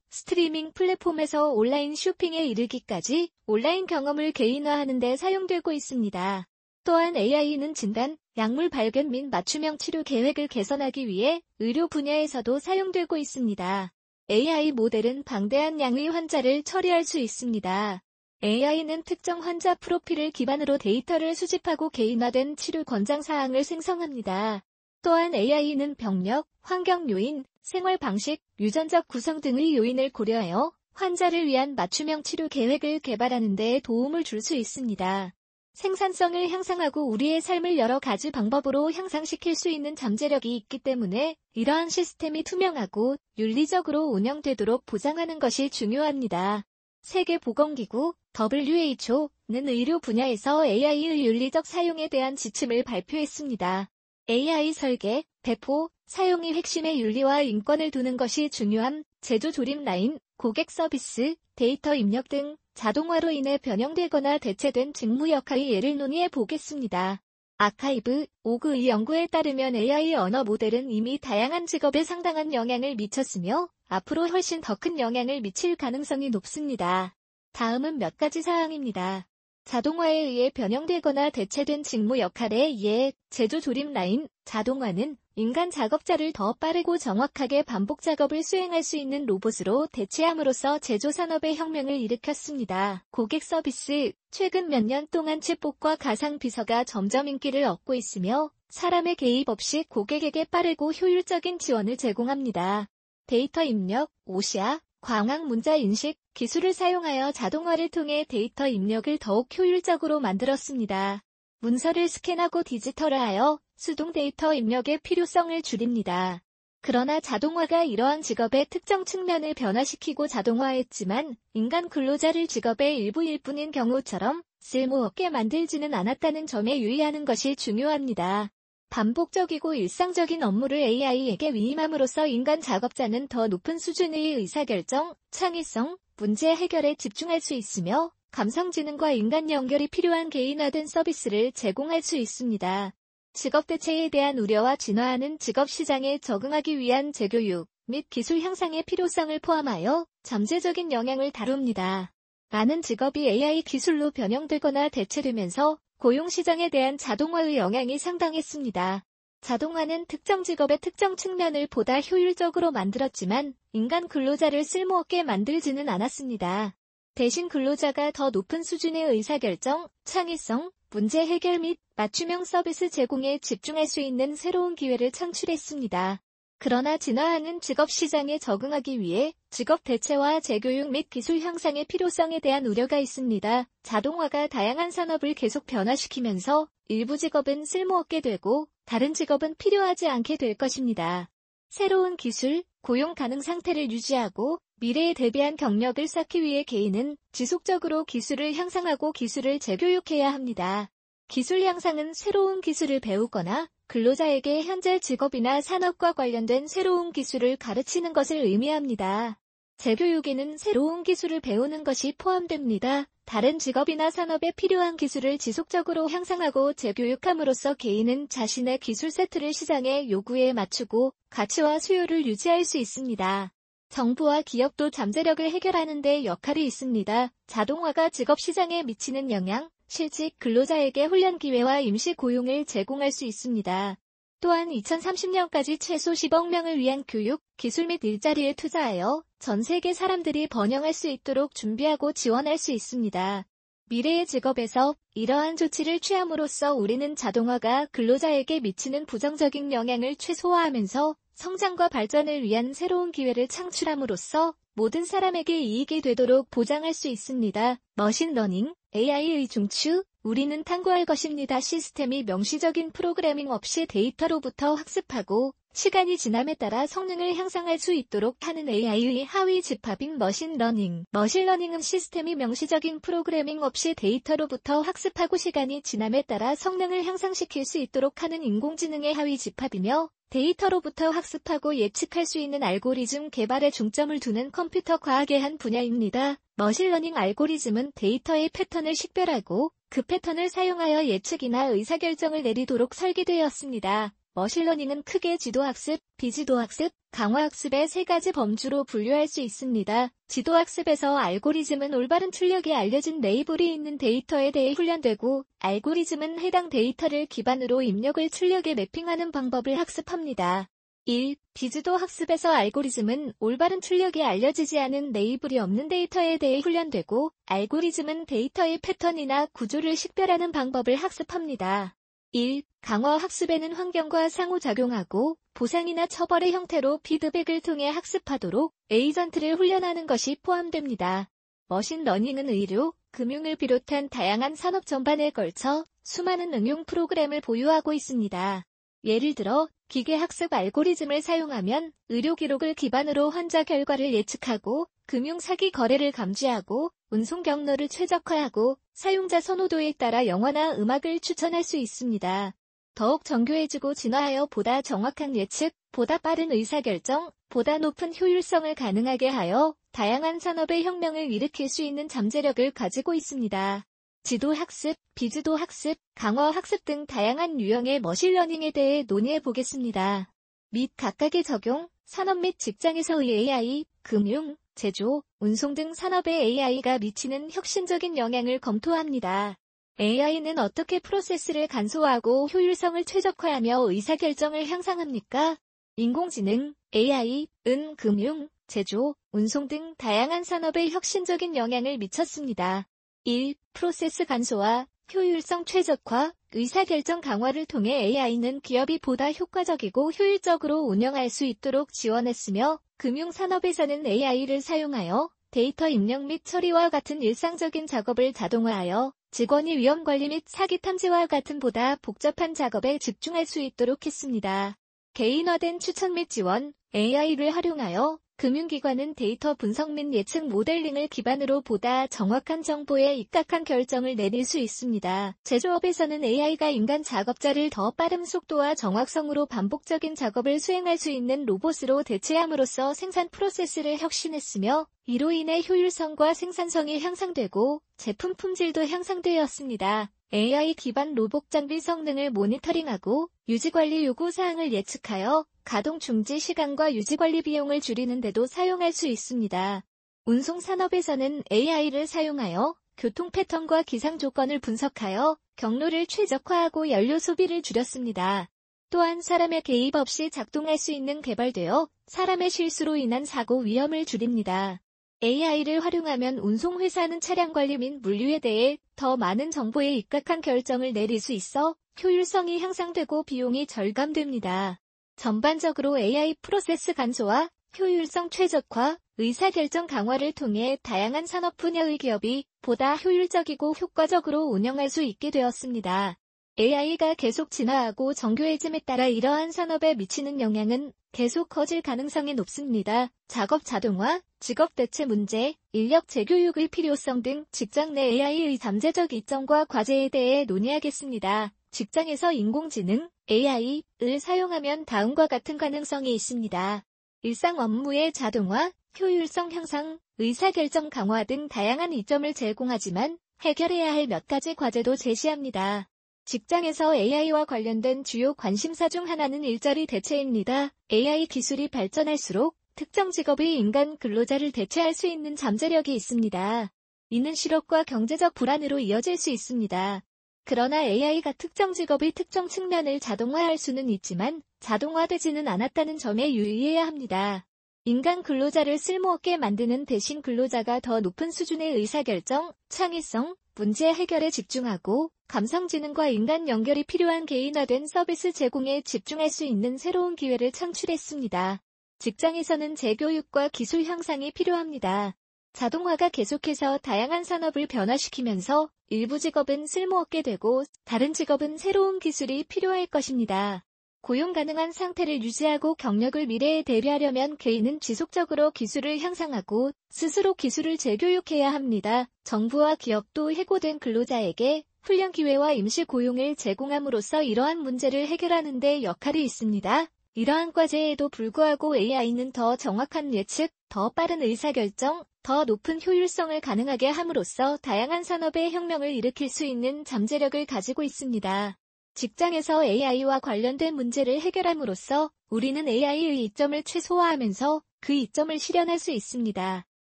스트리밍 플랫폼에서 온라인 쇼핑에 이르기까지 온라인 경험을 개인화하는 데 사용되고 있습니다. 또한 AI는 진단, 약물 발견 및 맞춤형 치료 계획을 개선하기 위해 의료 분야에서도 사용되고 있습니다. AI 모델은 방대한 양의 환자를 처리할 수 있습니다. AI는 특정 환자 프로필을 기반으로 데이터를 수집하고 개인화된 치료 권장 사항을 생성합니다. 또한 AI는 병력, 환경 요인, 생활 방식, 유전적 구성 등의 요인을 고려하여 환자를 위한 맞춤형 치료 계획을 개발하는 데 도움을 줄 수 있습니다. 생산성을 향상하고 우리의 삶을 여러 가지 방법으로 향상시킬 수 있는 잠재력이 있기 때문에 이러한 시스템이 투명하고 윤리적으로 운영되도록 보장하는 것이 중요합니다. 세계보건기구 WHO는 의료 분야에서 AI의 윤리적 사용에 대한 지침을 발표했습니다. AI 설계, 배포, 사용이 핵심의 윤리와 인권을 두는 것이 중요함, 제조 조립 라인, 고객 서비스, 데이터 입력 등 자동화로 인해 변형되거나 대체된 직무 역할의 예를 논의해 보겠습니다. 아카이브, 오그의 연구에 따르면 AI 언어 모델은 이미 다양한 직업에 상당한 영향을 미쳤으며 앞으로 훨씬 더 큰 영향을 미칠 가능성이 높습니다. 다음은 몇 가지 사항입니다. 자동화에 의해 변형되거나 대체된 직무 역할에 예, 제조 조립 라인, 자동화는 인간 작업자를 더 빠르고 정확하게 반복 작업을 수행할 수 있는 로봇으로 대체함으로써 제조 산업의 혁명을 일으켰습니다. 고객 서비스, 최근 몇 년 동안 챗봇과 가상 비서가 점점 인기를 얻고 있으며 사람의 개입 없이 고객에게 빠르고 효율적인 지원을 제공합니다. 데이터 입력, 오시아, 광학 문자 인식 기술을 사용하여 자동화를 통해 데이터 입력을 더욱 효율적으로 만들었습니다. 문서를 스캔하고 디지털화하여 수동 데이터 입력의 필요성을 줄입니다. 그러나 자동화가 이러한 직업의 특정 측면을 변화시키고 자동화했지만 인간 근로자를 직업의 일부일 뿐인 경우처럼 쓸모없게 만들지는 않았다는 점에 유의하는 것이 중요합니다. 반복적이고 일상적인 업무를 AI에게 위임함으로써 인간 작업자는 더 높은 수준의 의사결정, 창의성, 문제 해결에 집중할 수 있으며 감성지능과 인간 연결이 필요한 개인화된 서비스를 제공할 수 있습니다. 직업 대체에 대한 우려와 진화하는 직업 시장에 적응하기 위한 재교육 및 기술 향상의 필요성을 포함하여 잠재적인 영향을 다룹니다. 많은 직업이 AI 기술로 변형되거나 대체되면서 고용시장에 대한 자동화의 영향이 상당했습니다. 자동화는 특정 직업의 특정 측면을 보다 효율적으로 만들었지만 인간 근로자를 쓸모없게 만들지는 않았습니다. 대신 근로자가 더 높은 수준의 의사결정, 창의성, 문제 해결 및 맞춤형 서비스 제공에 집중할 수 있는 새로운 기회를 창출했습니다. 그러나 진화하는 직업 시장에 적응하기 위해 직업 대체와 재교육 및 기술 향상의 필요성에 대한 우려가 있습니다. 자동화가 다양한 산업을 계속 변화시키면서 일부 직업은 쓸모없게 되고 다른 직업은 필요하지 않게 될 것입니다. 새로운 기술, 고용 가능 상태를 유지하고 미래에 대비한 경력을 쌓기 위해 개인은 지속적으로 기술을 향상하고 기술을 재교육해야 합니다. 기술 향상은 새로운 기술을 배우거나 근로자에게 현재 직업이나 산업과 관련된 새로운 기술을 가르치는 것을 의미합니다. 재교육에는 새로운 기술을 배우는 것이 포함됩니다. 다른 직업이나 산업에 필요한 기술을 지속적으로 향상하고 재교육함으로써 개인은 자신의 기술 세트를 시장의 요구에 맞추고 가치와 수요를 유지할 수 있습니다. 정부와 기업도 잠재력을 해결하는 데 역할이 있습니다. 자동화가 직업 시장에 미치는 영향, 실직 근로자에게 훈련 기회와 임시 고용을 제공할 수 있습니다. 또한 2030년까지 최소 10억 명을 위한 교육, 기술 및 일자리에 투자하여 전 세계 사람들이 번영할 수 있도록 준비하고 지원할 수 있습니다. 미래의 직업에서 이러한 조치를 취함으로써 우리는 자동화가 근로자에게 미치는 부정적인 영향을 최소화하면서 성장과 발전을 위한 새로운 기회를 창출함으로써 모든 사람에게 이익이 되도록 보장할 수 있습니다. 머신러닝, AI의 중추, 우리는 탐구할 것입니다. 시스템이 명시적인 프로그래밍 없이 데이터로부터 학습하고 시간이 지남에 따라 성능을 향상할 수 있도록 하는 AI의 하위 집합인 머신러닝. 머신러닝은 시스템이 명시적인 프로그래밍 없이 데이터로부터 학습하고 시간이 지남에 따라 성능을 향상시킬 수 있도록 하는 인공지능의 하위 집합이며 데이터로부터 학습하고 예측할 수 있는 알고리즘 개발에 중점을 두는 컴퓨터 과학의 한 분야입니다. 머신러닝 알고리즘은 데이터의 패턴을 식별하고 그 패턴을 사용하여 예측이나 의사결정을 내리도록 설계되었습니다. 머신러닝은 크게 지도학습, 비지도학습, 강화학습의 세 가지 범주로 분류할 수 있습니다. 지도학습에서 알고리즘은 올바른 출력이 알려진 레이블이 있는 데이터에 대해 훈련되고, 알고리즘은 해당 데이터를 기반으로 입력을 출력에 매핑하는 방법을 학습합니다. 1. 비지도 학습에서 알고리즘은 올바른 출력이 알려지지 않은 레이블이 없는 데이터에 대해 훈련되고, 알고리즘은 데이터의 패턴이나 구조를 식별하는 방법을 학습합니다. 1. 강화 학습에는 환경과 상호작용하고 보상이나 처벌의 형태로 피드백을 통해 학습하도록 에이전트를 훈련하는 것이 포함됩니다. 머신러닝은 의료, 금융을 비롯한 다양한 산업 전반에 걸쳐 수많은 응용 프로그램을 보유하고 있습니다. 예를 들어 기계학습 알고리즘을 사용하면 의료 기록을 기반으로 환자 결과를 예측하고 금융 사기 거래를 감지하고 운송 경로를 최적화하고 사용자 선호도에 따라 영화나 음악을 추천할 수 있습니다. 더욱 정교해지고 진화하여 보다 정확한 예측, 보다 빠른 의사결정, 보다 높은 효율성을 가능하게 하여 다양한 산업의 혁명을 일으킬 수 있는 잠재력을 가지고 있습니다. 지도 학습, 비지도 학습, 강화 학습 등 다양한 유형의 머신러닝에 대해 논의해 보겠습니다. 및 각각의 적용, 산업 및 직장에서의 AI, 금융, 제조, 운송 등 산업의 AI가 미치는 혁신적인 영향을 검토합니다. AI는 어떻게 프로세스를 간소화하고 효율성을 최적화하며 의사결정을 향상합니까? 인공지능, AI, 은, 금융, 제조, 운송 등 다양한 산업에 혁신적인 영향을 미쳤습니다. 1. 프로세스 간소화, 효율성 최적화, 의사결정 강화를 통해 AI는 기업이 보다 효과적이고 효율적으로 운영할 수 있도록 지원했으며 금융산업에서는 AI를 사용하여 데이터 입력 및 처리와 같은 일상적인 작업을 자동화하여 직원이 위험 관리 및 사기 탐지와 같은 보다 복잡한 작업에 집중할 수 있도록 했습니다. 개인화된 추천 및 지원, AI를 활용하여 금융기관은 데이터 분석 및 예측 모델링을 기반으로 보다 정확한 정보에 입각한 결정을 내릴 수 있습니다. 제조업에서는 AI가 인간 작업자를 더 빠른 속도와 정확성으로 반복적인 작업을 수행할 수 있는 로봇으로 대체함으로써 생산 프로세스를 혁신했으며 이로 인해 효율성과 생산성이 향상되고 제품 품질도 향상되었습니다. AI 기반 로봇 장비 성능을 모니터링하고 유지관리 요구사항을 예측하여 가동 중지 시간과 유지 관리 비용을 줄이는 데도 사용할 수 있습니다. 운송 산업에서는 AI를 사용하여 교통 패턴과 기상 조건을 분석하여 경로를 최적화하고 연료 소비를 줄였습니다. 또한 사람의 개입 없이 작동할 수 있는 개발되어 사람의 실수로 인한 사고 위험을 줄입니다. AI를 활용하면 운송회사는 차량 관리 및 물류에 대해 더 많은 정보에 입각한 결정을 내릴 수 있어 효율성이 향상되고 비용이 절감됩니다. 전반적으로 AI 프로세스 간소화, 효율성 최적화, 의사결정 강화를 통해 다양한 산업 분야의 기업이 보다 효율적이고 효과적으로 운영할 수 있게 되었습니다. AI가 계속 진화하고 정교해짐에 따라 이러한 산업에 미치는 영향은 계속 커질 가능성이 높습니다. 작업 자동화, 직업 대체 문제, 인력 재교육의 필요성 등 직장 내 AI의 잠재적 이점과 과제에 대해 논의하겠습니다. 직장에서 인공지능, AI를 사용하면 다음과 같은 가능성이 있습니다. 일상 업무의 자동화, 효율성 향상, 의사결정 강화 등 다양한 이점을 제공하지만 해결해야 할 몇 가지 과제도 제시합니다. 직장에서 AI와 관련된 주요 관심사 중 하나는 일자리 대체입니다. AI 기술이 발전할수록 특정 직업의 인간 근로자를 대체할 수 있는 잠재력이 있습니다. 이는 실업과 경제적 불안으로 이어질 수 있습니다. 그러나 AI가 특정 직업의 특정 측면을 자동화할 수는 있지만 자동화되지는 않았다는 점에 유의해야 합니다. 인간 근로자를 쓸모없게 만드는 대신 근로자가 더 높은 수준의 의사결정, 창의성, 문제 해결에 집중하고 감성지능과 인간 연결이 필요한 개인화된 서비스 제공에 집중할 수 있는 새로운 기회를 창출했습니다. 직장에서는 재교육과 기술 향상이 필요합니다. 자동화가 계속해서 다양한 산업을 변화시키면서 일부 직업은 쓸모없게 되고 다른 직업은 새로운 기술이 필요할 것입니다. 고용 가능한 상태를 유지하고 경력을 미래에 대비하려면 개인은 지속적으로 기술을 향상하고 스스로 기술을 재교육해야 합니다. 정부와 기업도 해고된 근로자에게 훈련 기회와 임시 고용을 제공함으로써 이러한 문제를 해결하는 데 역할이 있습니다. 이러한 과제에도 불구하고 AI는 더 정확한 예측, 더 빠른 의사결정, 더 높은 효율성을 가능하게 함으로써 다양한 산업의 혁명을 일으킬 수 있는 잠재력을 가지고 있습니다. 직장에서 AI와 관련된 문제를 해결함으로써 우리는 AI의 이점을 최소화하면서 그 이점을 실현할 수 있습니다.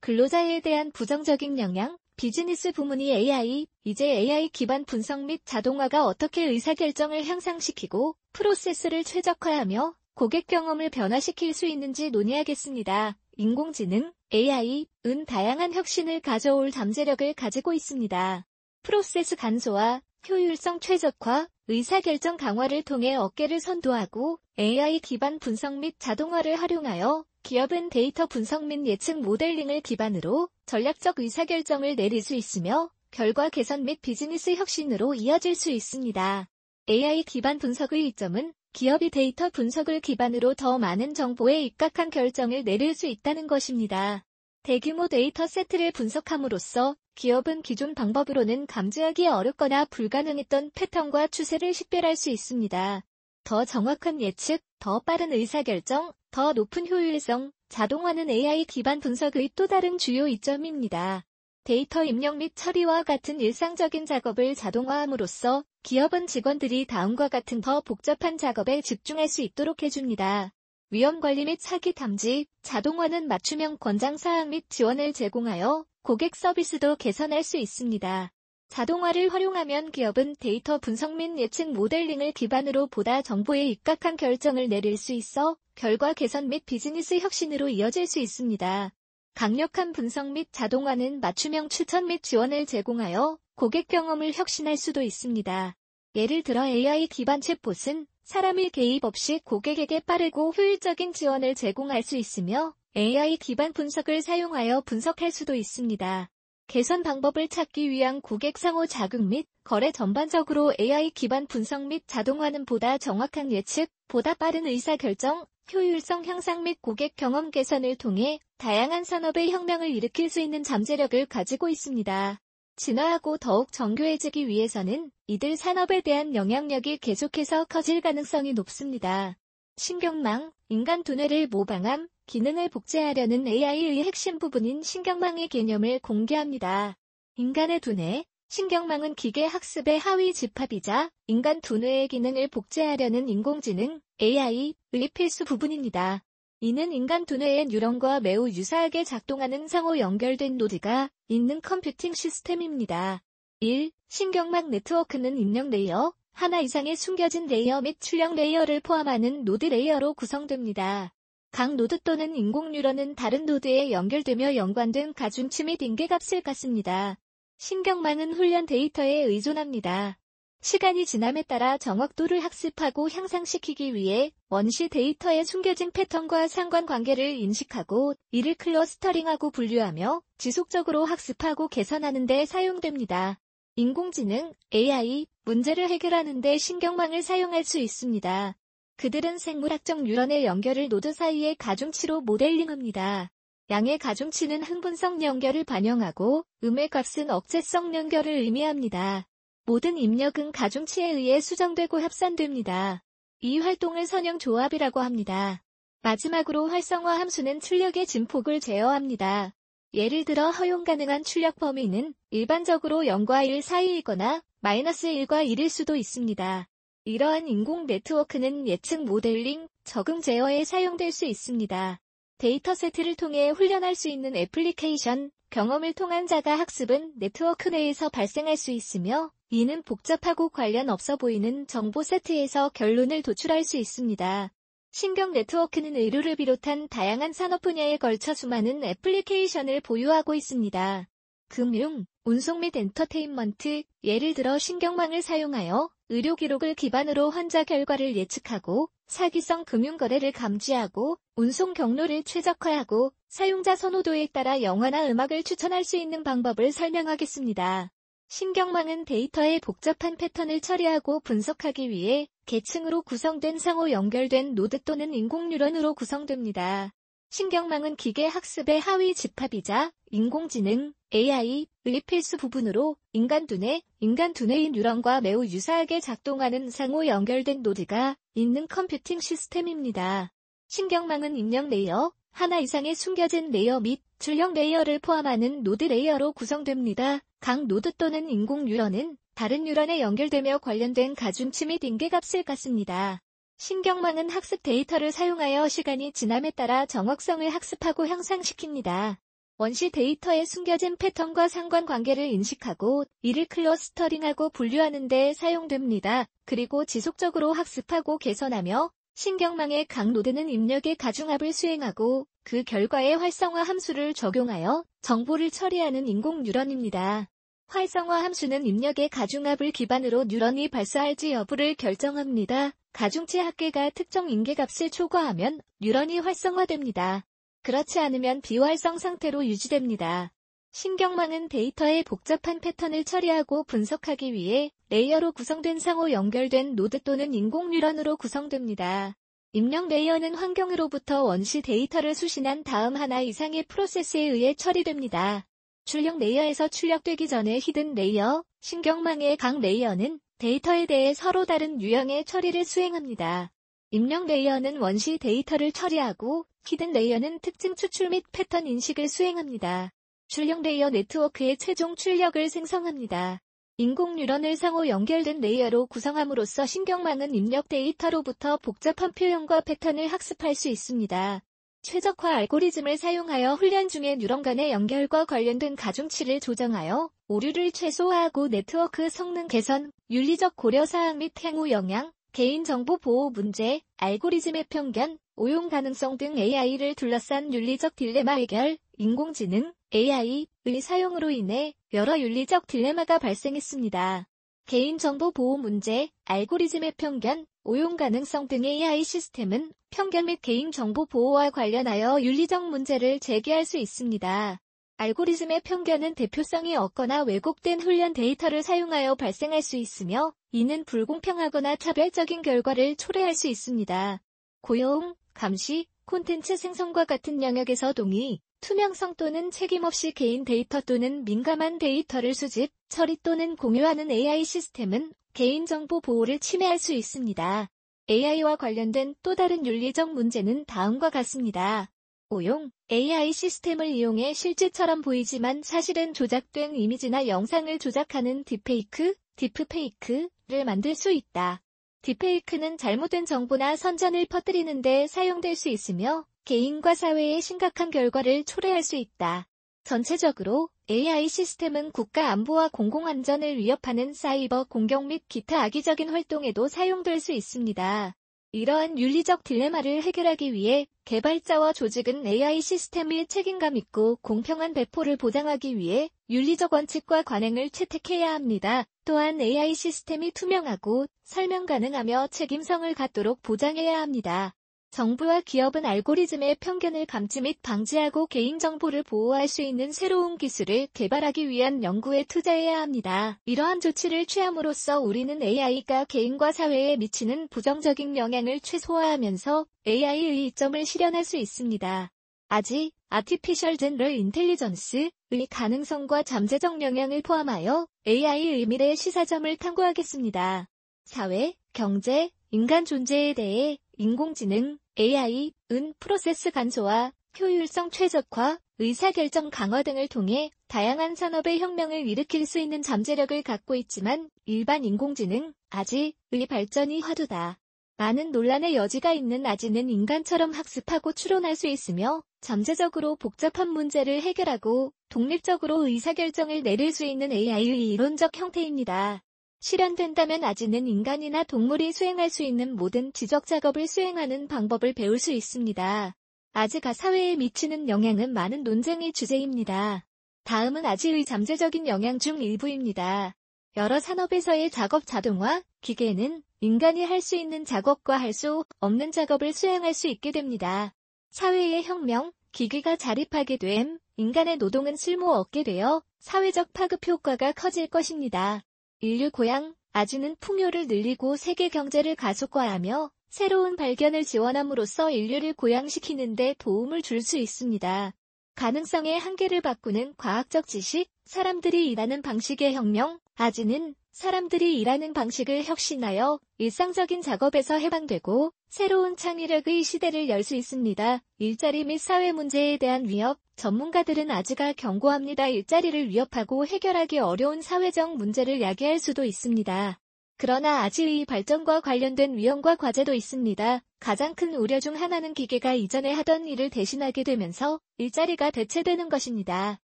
근로자에 대한 부정적인 영향, 비즈니스 부문이 AI, 이제 AI 기반 분석 및 자동화가 어떻게 의사결정을 향상시키고 프로세스를 최적화하며 고객 경험을 변화시킬 수 있는지 논의하겠습니다. 인공지능, AI,은 다양한 혁신을 가져올 잠재력을 가지고 있습니다. 프로세스 간소화, 효율성 최적화, 의사결정 강화를 통해 업계를 선도하고 AI 기반 분석 및 자동화를 활용하여 기업은 데이터 분석 및 예측 모델링을 기반으로 전략적 의사결정을 내릴 수 있으며 결과 개선 및 비즈니스 혁신으로 이어질 수 있습니다. AI 기반 분석의 이점은 기업이 데이터 분석을 기반으로 더 많은 정보에 입각한 결정을 내릴 수 있다는 것입니다. 대규모 데이터 세트를 분석함으로써 기업은 기존 방법으로는 감지하기 어렵거나 불가능했던 패턴과 추세를 식별할 수 있습니다. 더 정확한 예측, 더 빠른 의사결정, 더 높은 효율성, 자동화는 AI 기반 분석의 또 다른 주요 이점입니다. 데이터 입력 및 처리와 같은 일상적인 작업을 자동화함으로써 기업은 직원들이 다음과 같은 더 복잡한 작업에 집중할 수 있도록 해줍니다. 위험 관리 및 사기 탐지, 자동화는 맞춤형 권장 사항 및 지원을 제공하여 고객 서비스도 개선할 수 있습니다. 자동화를 활용하면 기업은 데이터 분석 및 예측 모델링을 기반으로 보다 정보에 입각한 결정을 내릴 수 있어 결과 개선 및 비즈니스 혁신으로 이어질 수 있습니다. 강력한 분석 및 자동화는 맞춤형 추천 및 지원을 제공하여 고객 경험을 혁신할 수도 있습니다. 예를 들어 AI 기반 챗봇은 사람의 개입 없이 고객에게 빠르고 효율적인 지원을 제공할 수 있으며 AI 기반 분석을 사용하여 분석할 수도 있습니다. 개선 방법을 찾기 위한 고객 상호 자극 및 거래 전반적으로 AI 기반 분석 및 자동화는 보다 정확한 예측, 보다 빠른 의사결정, 효율성 향상 및 고객 경험 개선을 통해 다양한 산업의 혁명을 일으킬 수 있는 잠재력을 가지고 있습니다. 진화하고 더욱 정교해지기 위해서는 이들 산업에 대한 영향력이 계속해서 커질 가능성이 높습니다. 신경망, 인간 두뇌를 모방함, 기능을 복제하려는 AI의 핵심 부분인 신경망의 개념을 공개합니다. 인간의 두뇌, 신경망은 기계 학습의 하위 집합이자 인간 두뇌의 기능을 복제하려는 인공지능, AI의 필수 부분입니다. 이는 인간 두뇌의 뉴런과 매우 유사하게 작동하는 상호 연결된 노드가 있는 컴퓨팅 시스템입니다. 1. 신경망 네트워크는 입력 레이어, 하나 이상의 숨겨진 레이어 및 출력 레이어를 포함하는 노드 레이어로 구성됩니다. 각 노드 또는 인공 뉴런은 다른 노드에 연결되며 연관된 가중치 및 임계값을 갖습니다. 신경망은 훈련 데이터에 의존합니다. 시간이 지남에 따라 정확도를 학습하고 향상시키기 위해 원시 데이터의 숨겨진 패턴과 상관관계를 인식하고 이를 클러스터링하고 분류하며 지속적으로 학습하고 개선하는 데 사용됩니다. 인공지능, AI, 문제를 해결하는 데 신경망을 사용할 수 있습니다. 그들은 생물학적 뉴런의 연결을 노드 사이의 가중치로 모델링합니다. 양의 가중치는 흥분성 연결을 반영하고 음의 값은 억제성 연결을 의미합니다. 모든 입력은 가중치에 의해 수정되고 합산됩니다. 이 활동을 선형 조합이라고 합니다. 마지막으로 활성화 함수는 출력의 증폭을 제어합니다. 예를 들어 허용 가능한 출력 범위는 일반적으로 0과 1 사이이거나 마이너스 1과 1일 수도 있습니다. 이러한 인공 네트워크는 예측 모델링, 적응 제어에 사용될 수 있습니다. 데이터 세트를 통해 훈련할 수 있는 애플리케이션, 경험을 통한 자가 학습은 네트워크 내에서 발생할 수 있으며 이는 복잡하고 관련 없어 보이는 정보 세트에서 결론을 도출할 수 있습니다. 신경 네트워크는 의료를 비롯한 다양한 산업 분야에 걸쳐 수많은 애플리케이션을 보유하고 있습니다. 금융, 운송 및 엔터테인먼트, 예를 들어 신경망을 사용하여 의료 기록을 기반으로 환자 결과를 예측하고 사기성 금융 거래를 감지하고 운송 경로를 최적화하고 사용자 선호도에 따라 영화나 음악을 추천할 수 있는 방법을 설명하겠습니다. 신경망은 데이터의 복잡한 패턴을 처리하고 분석하기 위해 계층으로 구성된 상호 연결된 노드 또는 인공뉴런으로 구성됩니다. 신경망은 기계 학습의 하위 집합이자 인공지능, AI의 필수 부분으로 인간 두뇌, 인간 두뇌인 뉴런과 매우 유사하게 작동하는 상호 연결된 노드가 있는 컴퓨팅 시스템입니다. 신경망은 입력 레이어, 하나 이상의 숨겨진 레이어 및 출력 레이어를 포함하는 노드 레이어로 구성됩니다. 각 노드 또는 인공 뉴런은 다른 뉴런에 연결되며 관련된 가중치 및 임계값을 갖습니다. 신경망은 학습 데이터를 사용하여 시간이 지남에 따라 정확성을 학습하고 향상시킵니다. 원시 데이터의 숨겨진 패턴과 상관관계를 인식하고 이를 클러스터링하고 분류하는 데 사용됩니다. 그리고 지속적으로 학습하고 개선하며 신경망의 각 노드는 입력의 가중합을 수행하고 그 결과에 활성화 함수를 적용하여 정보를 처리하는 인공 뉴런입니다. 활성화 함수는 입력의 가중합을 기반으로 뉴런이 발사할지 여부를 결정합니다. 가중치 합계가 특정 임계값을 초과하면 뉴런이 활성화됩니다. 그렇지 않으면 비활성 상태로 유지됩니다. 신경망은 데이터의 복잡한 패턴을 처리하고 분석하기 위해 레이어로 구성된 상호 연결된 노드 또는 인공 뉴런으로 구성됩니다. 입력 레이어는 환경으로부터 원시 데이터를 수신한 다음 하나 이상의 프로세스에 의해 처리됩니다. 출력 레이어에서 출력되기 전에 히든 레이어, 신경망의 각 레이어는 데이터에 대해 서로 다른 유형의 처리를 수행합니다. 입력 레이어는 원시 데이터를 처리하고 히든 레이어는 특징 추출 및 패턴 인식을 수행합니다. 출력 레이어 네트워크의 최종 출력을 생성합니다. 인공 뉴런을 상호 연결된 레이어로 구성함으로써 신경망은 입력 데이터로부터 복잡한 표현과 패턴을 학습할 수 있습니다. 최적화 알고리즘을 사용하여 훈련 중에 뉴런 간의 연결과 관련된 가중치를 조정하여 오류를 최소화하고 네트워크 성능 개선, 윤리적 고려사항 및 향후 영향, 개인정보 보호 문제, 알고리즘의 편견, 오용 가능성 등 AI를 둘러싼 윤리적 딜레마 해결, 인공지능, AI의 사용으로 인해 여러 윤리적 딜레마가 발생했습니다. 개인정보 보호 문제, 알고리즘의 편견, 오용 가능성 등의 AI 시스템은 편견 및 개인 정보 보호와 관련하여 윤리적 문제를 제기할 수 있습니다. 알고리즘의 편견은 대표성이 없거나 왜곡된 훈련 데이터를 사용하여 발생할 수 있으며 이는 불공평하거나 차별적인 결과를 초래할 수 있습니다. 고용, 감시, 콘텐츠 생성과 같은 영역에서 동의, 투명성 또는 책임 없이 개인 데이터 또는 민감한 데이터를 수집, 처리 또는 공유하는 AI 시스템은 개인정보 보호를 침해할 수 있습니다. AI와 관련된 또 다른 윤리적 문제는 다음과 같습니다. 오용, AI 시스템을 이용해 실제처럼 보이지만 사실은 조작된 이미지나 영상을 조작하는 딥페이크, 디프페이크를 만들 수 있다. 딥페이크는 잘못된 정보나 선전을 퍼뜨리는데 사용될 수 있으며 개인과 사회에 심각한 결과를 초래할 수 있다. 전체적으로 AI 시스템은 국가 안보와 공공안전을 위협하는 사이버 공격 및 기타 악의적인 활동에도 사용될 수 있습니다. 이러한 윤리적 딜레마를 해결하기 위해 개발자와 조직은 AI 시스템의 책임감 있고 공평한 배포를 보장하기 위해 윤리적 원칙과 관행을 채택해야 합니다. 또한 AI 시스템이 투명하고 설명 가능하며 책임성을 갖도록 보장해야 합니다. 정부와 기업은 알고리즘의 편견을 감지 및 방지하고 개인정보를 보호할 수 있는 새로운 기술을 개발하기 위한 연구에 투자해야 합니다. 이러한 조치를 취함으로써 우리는 AI가 개인과 사회에 미치는 부정적인 영향을 최소화하면서 AI의 이점을 실현할 수 있습니다. 아직 아티피셜 젠럴 인텔리전스의 가능성과 잠재적 영향을 포함하여 AI의 미래 시사점을 탐구하겠습니다. 사회, 경제, 인간 존재에 대해 인공지능, AI, 은 프로세스 간소화, 효율성 최적화, 의사결정 강화 등을 통해 다양한 산업의 혁명을 일으킬 수 있는 잠재력을 갖고 있지만 일반 인공지능, 아지의 발전이 화두다. 많은 논란의 여지가 있는 아지는 인간처럼 학습하고 추론할 수 있으며 잠재적으로 복잡한 문제를 해결하고 독립적으로 의사결정을 내릴 수 있는 AI의 이론적 형태입니다. 실현된다면 아지는 인간이나 동물이 수행할 수 있는 모든 지적 작업을 수행하는 방법을 배울 수 있습니다. 아지가 사회에 미치는 영향은 많은 논쟁의 주제입니다. 다음은 아지의 잠재적인 영향 중 일부입니다. 여러 산업에서의 작업 자동화, 기계는 인간이 할 수 있는 작업과 할 수 없는 작업을 수행할 수 있게 됩니다. 사회의 혁명, 기계가 자립하게 됨, 인간의 노동은 쓸모없게 되어 사회적 파급 효과가 커질 것입니다. 인류 고향 아지는 풍요를 늘리고 세계 경제를 가속화하며 새로운 발견을 지원함으로써 인류를 고양시키는 데 도움을 줄 수 있습니다. 가능성의 한계를 바꾸는 과학적 지식, 사람들이 일하는 방식의 혁명, 아지는 사람들이 일하는 방식을 혁신하여 일상적인 작업에서 해방되고 새로운 창의력의 시대를 열 수 있습니다. 일자리 및 사회 문제에 대한 위협, 전문가들은 아지가 경고합니다. 일자리를 위협하고 해결하기 어려운 사회적 문제를 야기할 수도 있습니다. 그러나 아지의 발전과 관련된 위험과 과제도 있습니다. 가장 큰 우려 중 하나는 기계가 이전에 하던 일을 대신하게 되면서 일자리가 대체되는 것입니다.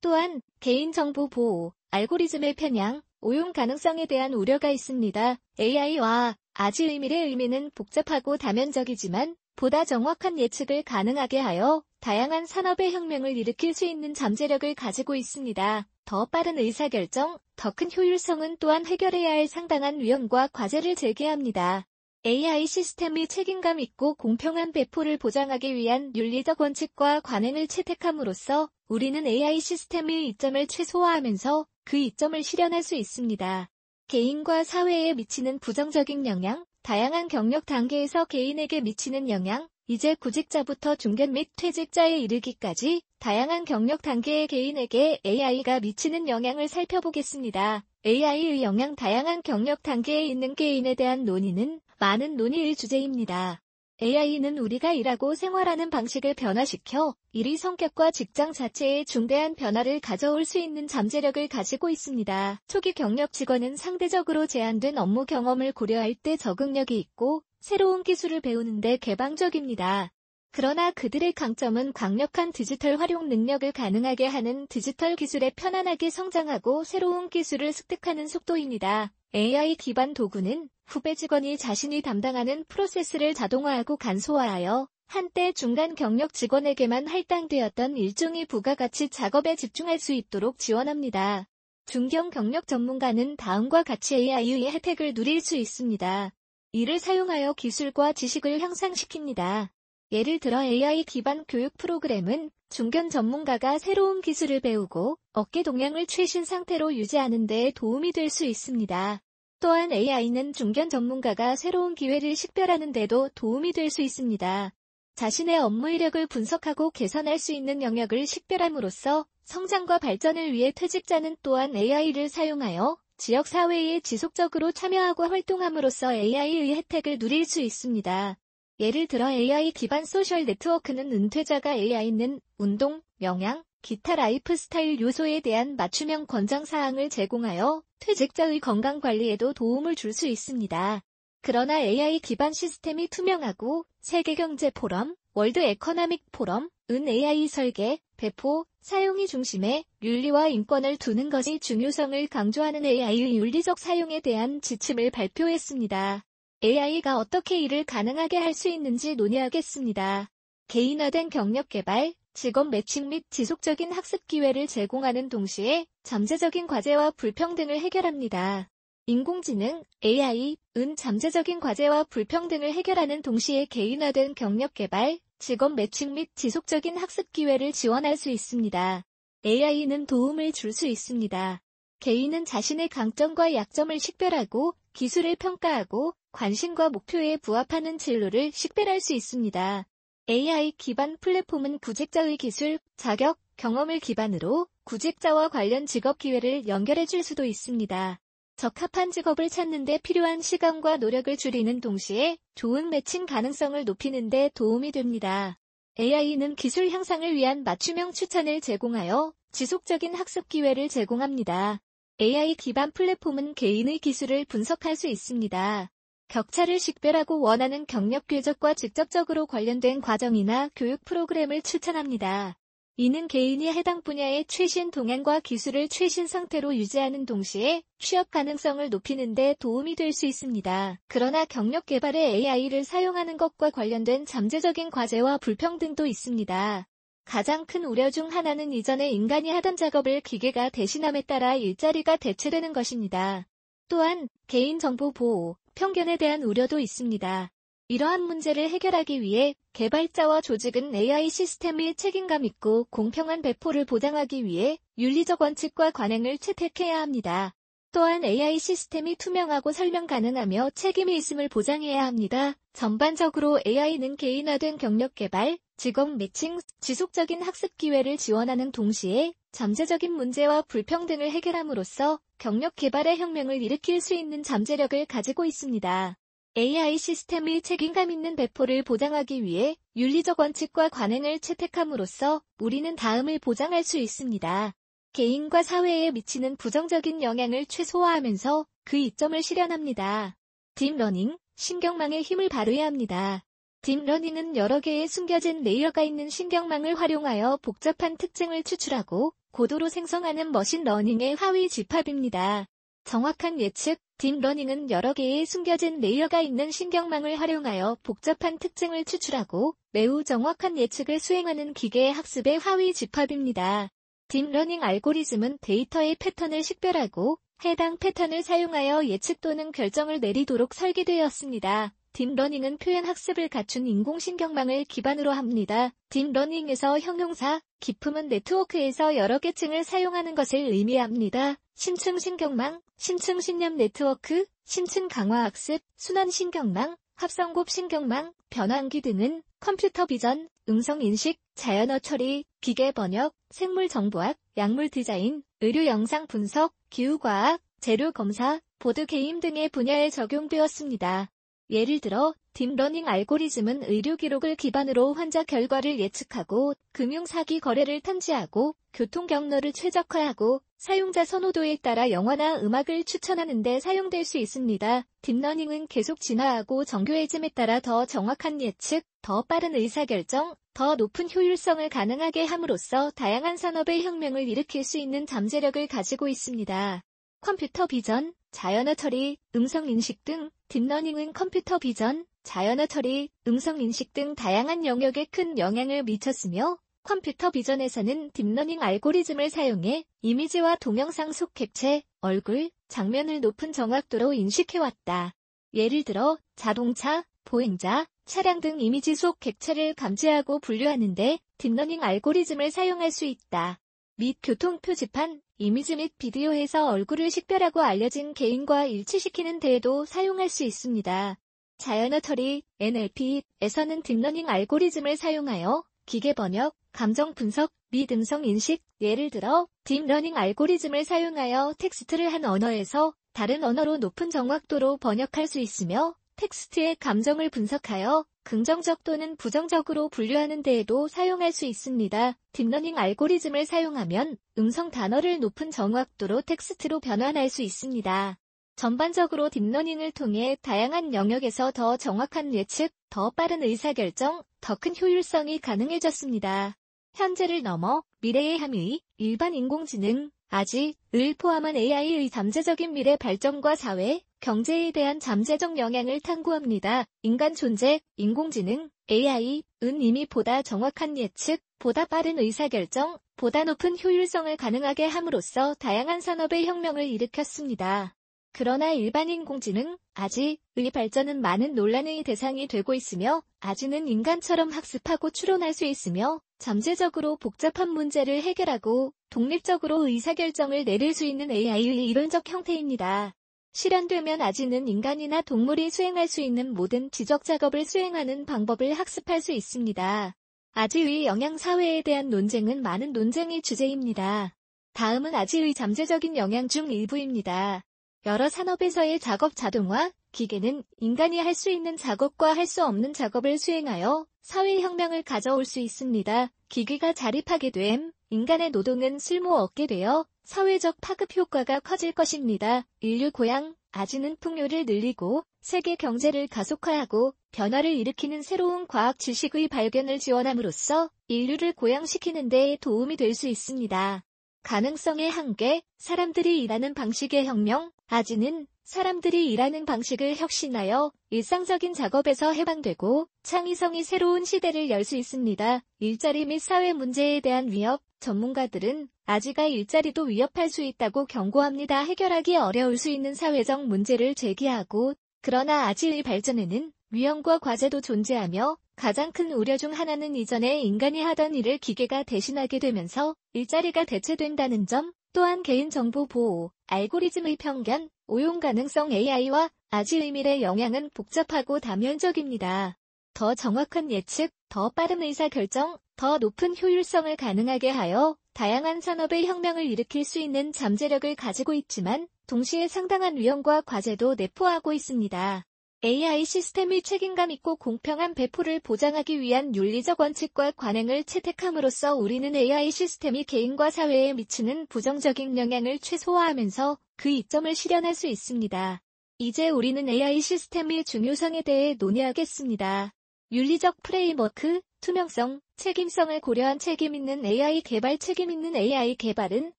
또한 개인정보 보호, 알고리즘의 편향, 오용 가능성에 대한 우려가 있습니다. AI와 아지 의 미래 의미는 복잡하고 다면적이지만 보다 정확한 예측을 가능하게 하여 다양한 산업의 혁명을 일으킬 수 있는 잠재력을 가지고 있습니다. 더 빠른 의사결정, 더 큰 효율성은 또한 해결해야 할 상당한 위험과 과제를 제기합니다. AI 시스템이 책임감 있고 공평한 배포를 보장하기 위한 윤리적 원칙과 관행을 채택함으로써 우리는 AI 시스템의 이점을 최소화하면서 그 이점을 실현할 수 있습니다. 개인과 사회에 미치는 부정적인 영향, 다양한 경력 단계에서 개인에게 미치는 영향, 이제 구직자부터 중견 및 퇴직자에 이르기까지 다양한 경력 단계의 개인에게 AI가 미치는 영향을 살펴보겠습니다. AI의 영향 다양한 경력 단계에 있는 개인에 대한 논의는 많은 논의의 주제입니다. AI는 우리가 일하고 생활하는 방식을 변화시켜 일의 성격과 직장 자체에 중대한 변화를 가져올 수 있는 잠재력을 가지고 있습니다. 초기 경력 직원은 상대적으로 제한된 업무 경험을 고려할 때 적응력이 있고 새로운 기술을 배우는데 개방적입니다. 그러나 그들의 강점은 강력한 디지털 활용 능력을 가능하게 하는 디지털 기술에 편안하게 성장하고 새로운 기술을 습득하는 속도입니다. AI 기반 도구는 후배 직원이 자신이 담당하는 프로세스를 자동화하고 간소화하여 한때 중간 경력 직원에게만 할당되었던 일종의 부가가치 작업에 집중할 수 있도록 지원합니다. 중견 경력 전문가는 다음과 같이 AI의 혜택을 누릴 수 있습니다. 이를 사용하여 기술과 지식을 향상시킵니다. 예를 들어 AI 기반 교육 프로그램은 중견 전문가가 새로운 기술을 배우고 어깨 동향을 최신 상태로 유지하는 데 도움이 될 수 있습니다. 또한 AI는 중견 전문가가 새로운 기회를 식별하는 데도 도움이 될 수 있습니다. 자신의 업무 이력을 분석하고 개선할 수 있는 영역을 식별함으로써 성장과 발전을 위해 퇴직자는 또한 AI를 사용하여 지역사회에 지속적으로 참여하고 활동함으로써 AI의 혜택을 누릴 수 있습니다. 예를 들어 AI 기반 소셜 네트워크는 은퇴자가 AI는 운동, 영양, 기타 라이프 스타일 요소에 대한 맞춤형 권장 사항을 제공하여 퇴직자의 건강 관리에도 도움을 줄 수 있습니다. 그러나 AI 기반 시스템이 투명하고 세계경제 포럼, World Economic Forum, 은 AI 설계, 배포, 사용이 중심에 윤리와 인권을 두는 것이 중요성을 강조하는 AI의 윤리적 사용에 대한 지침을 발표했습니다. AI가 어떻게 이를 가능하게 할 수 있는지 논의하겠습니다. 개인화된 경력 개발, 직업 매칭 및 지속적인 학습 기회를 제공하는 동시에 잠재적인 과제와 불평등을 해결합니다. 인공지능, AI, 은 잠재적인 과제와 불평등을 해결하는 동시에 개인화된 경력 개발, 직업 매칭 및 지속적인 학습 기회를 지원할 수 있습니다. AI는 도움을 줄 수 있습니다. 개인은 자신의 강점과 약점을 식별하고 기술을 평가하고 관심과 목표에 부합하는 진로를 식별할 수 있습니다. AI 기반 플랫폼은 구직자의 기술, 자격, 경험을 기반으로 구직자와 관련 직업 기회를 연결해 줄 수도 있습니다. 적합한 직업을 찾는 데 필요한 시간과 노력을 줄이는 동시에 좋은 매칭 가능성을 높이는 데 도움이 됩니다. AI는 기술 향상을 위한 맞춤형 추천을 제공하여 지속적인 학습 기회를 제공합니다. AI 기반 플랫폼은 개인의 기술을 분석할 수 있습니다. 격차를 식별하고 원하는 경력 궤적과 직접적으로 관련된 과정이나 교육 프로그램을 추천합니다. 이는 개인이 해당 분야의 최신 동향과 기술을 최신 상태로 유지하는 동시에 취업 가능성을 높이는 데 도움이 될 수 있습니다. 그러나 경력 개발에 AI를 사용하는 것과 관련된 잠재적인 과제와 불평등도 있습니다. 가장 큰 우려 중 하나는 이전에 인간이 하던 작업을 기계가 대신함에 따라 일자리가 대체되는 것입니다. 또한 개인정보 보호, 편견에 대한 우려도 있습니다. 이러한 문제를 해결하기 위해 개발자와 조직은 AI 시스템의 책임감 있고 공평한 배포를 보장하기 위해 윤리적 원칙과 관행을 채택해야 합니다. 또한 AI 시스템이 투명하고 설명 가능하며 책임이 있음을 보장해야 합니다. 전반적으로 AI는 개인화된 경력 개발, 직업 매칭, 지속적인 학습 기회를 지원하는 동시에 잠재적인 문제와 불평등을 해결함으로써 경력 개발의 혁명을 일으킬 수 있는 잠재력을 가지고 있습니다. AI 시스템의 책임감 있는 배포를 보장하기 위해 윤리적 원칙과 관행을 채택함으로써 우리는 다음을 보장할 수 있습니다. 개인과 사회에 미치는 부정적인 영향을 최소화하면서 그 이점을 실현합니다. 딥러닝, 신경망의 힘을 발휘합니다. 딥러닝은 여러 개의 숨겨진 레이어가 있는 신경망을 활용하여 복잡한 특징을 추출하고 고도로 생성하는 머신러닝의 하위 집합입니다. 정확한 예측, 딥러닝은 여러 개의 숨겨진 레이어가 있는 신경망을 활용하여 복잡한 특징을 추출하고 매우 정확한 예측을 수행하는 기계의 학습의 하위 집합입니다. 딥러닝 알고리즘은 데이터의 패턴을 식별하고 해당 패턴을 사용하여 예측 또는 결정을 내리도록 설계되었습니다. 딥러닝은 표현 학습을 갖춘 인공신경망을 기반으로 합니다. 딥러닝에서 형용사, 깊음은 네트워크에서 여러 계층을 사용하는 것을 의미합니다. 심층 신경망, 심층 신념 네트워크, 심층 강화 학습, 순환 신경망, 합성곱 신경망, 변환기 등은 컴퓨터 비전, 음성 인식, 자연어 처리, 기계 번역, 생물 정보학, 약물 디자인, 의료 영상 분석, 기후과학, 재료 검사, 보드 게임 등의 분야에 적용되었습니다. 예를 들어 딥러닝 알고리즘은 의료 기록을 기반으로 환자 결과를 예측하고 금융 사기 거래를 탐지하고 교통 경로를 최적화하고 사용자 선호도에 따라 영화나 음악을 추천하는 데 사용될 수 있습니다. 딥러닝은 계속 진화하고 정교해짐에 따라 더 정확한 예측, 더 빠른 의사결정, 더 높은 효율성을 가능하게 함으로써 다양한 산업의 혁명을 일으킬 수 있는 잠재력을 가지고 있습니다. 컴퓨터 비전, 자연어 처리, 음성 인식 등 딥러닝은 컴퓨터 비전, 자연어 처리, 음성 인식 등 다양한 영역에 큰 영향을 미쳤으며 컴퓨터 비전에서는 딥러닝 알고리즘을 사용해 이미지와 동영상 속 객체, 얼굴, 장면을 높은 정확도로 인식해왔다. 예를 들어 자동차, 보행자, 차량 등 이미지 속 객체를 감지하고 분류하는데 딥러닝 알고리즘을 사용할 수 있다. 및 교통 표지판, 이미지 및 비디오에서 얼굴을 식별하고 알려진 개인과 일치시키는 데에도 사용할 수 있습니다. 자연어 처리, NLP에서는 딥러닝 알고리즘을 사용하여 기계 번역, 감정 분석, 및 음성 인식, 예를 들어 딥러닝 알고리즘을 사용하여 텍스트를 한 언어에서 다른 언어로 높은 정확도로 번역할 수 있으며 텍스트의 감정을 분석하여 긍정적 또는 부정적으로 분류하는 데에도 사용할 수 있습니다. 딥러닝 알고리즘을 사용하면 음성 단어를 높은 정확도로 텍스트로 변환할 수 있습니다. 전반적으로 딥러닝을 통해 다양한 영역에서 더 정확한 예측, 더 빠른 의사결정, 더 큰 효율성이 가능해졌습니다. 현재를 넘어 미래의 함의, 일반 인공지능, AGI을 포함한 AI의 잠재적인 미래 발전과 사회, 경제에 대한 잠재적 영향을 탐구합니다. 인간 존재, 인공지능, AI은 이미 보다 정확한 예측, 보다 빠른 의사결정, 보다 높은 효율성을 가능하게 함으로써 다양한 산업의 혁명을 일으켰습니다. 그러나 일반 인공지능, 아지의 발전은 많은 논란의 대상이 되고 있으며 아지는 인간처럼 학습하고 추론할 수 있으며 잠재적으로 복잡한 문제를 해결하고 독립적으로 의사결정을 내릴 수 있는 AI의 이론적 형태입니다. 실현되면 아지는 인간이나 동물이 수행할 수 있는 모든 지적 작업을 수행하는 방법을 학습할 수 있습니다. 아지의 영향 사회에 대한 논쟁은 많은 논쟁의 주제입니다. 다음은 아지의 잠재적인 영향 중 일부입니다. 여러 산업에서의 작업 자동화, 기계는 인간이 할 수 있는 작업과 할 수 없는 작업을 수행하여 사회혁명을 가져올 수 있습니다. 기계가 자립하게 됨, 인간의 노동은 쓸모없게 되어 사회적 파급 효과가 커질 것입니다. 인류 고향, 아지는 풍요를 늘리고 세계 경제를 가속화하고 변화를 일으키는 새로운 과학 지식의 발견을 지원함으로써 인류를 고양시키는 데 도움이 될 수 있습니다. 가능성의 한계, 사람들이 일하는 방식의 혁명, 아지는 사람들이 일하는 방식을 혁신하여 일상적인 작업에서 해방되고 창의성이 새로운 시대를 열 수 있습니다. 일자리 및 사회 문제에 대한 위협, 전문가들은 아지가 일자리도 위협할 수 있다고 경고합니다. 해결하기 어려울 수 있는 사회적 문제를 제기하고 그러나 아지의 발전에는 위험과 과제도 존재하며 가장 큰 우려 중 하나는 이전에 인간이 하던 일을 기계가 대신하게 되면서 일자리가 대체된다는 점, 또한 개인정보 보호, 알고리즘의 편견, 오용 가능성 AI와 아지 의 미래 영향은 복잡하고 다면적입니다. 더 정확한 예측, 더 빠른 의사결정, 더 높은 효율성을 가능하게 하여 다양한 산업의 혁명을 일으킬 수 있는 잠재력을 가지고 있지만 동시에 상당한 위험과 과제도 내포하고 있습니다. AI 시스템이 책임감 있고 공평한 배포를 보장하기 위한 윤리적 원칙과 관행을 채택함으로써 우리는 AI 시스템이 개인과 사회에 미치는 부정적인 영향을 최소화하면서 그 이점을 실현할 수 있습니다. 이제 우리는 AI 시스템의 중요성에 대해 논의하겠습니다. 윤리적 프레임워크, 투명성, 책임성을 고려한 책임 있는 AI 개발 책임 있는 AI 개발은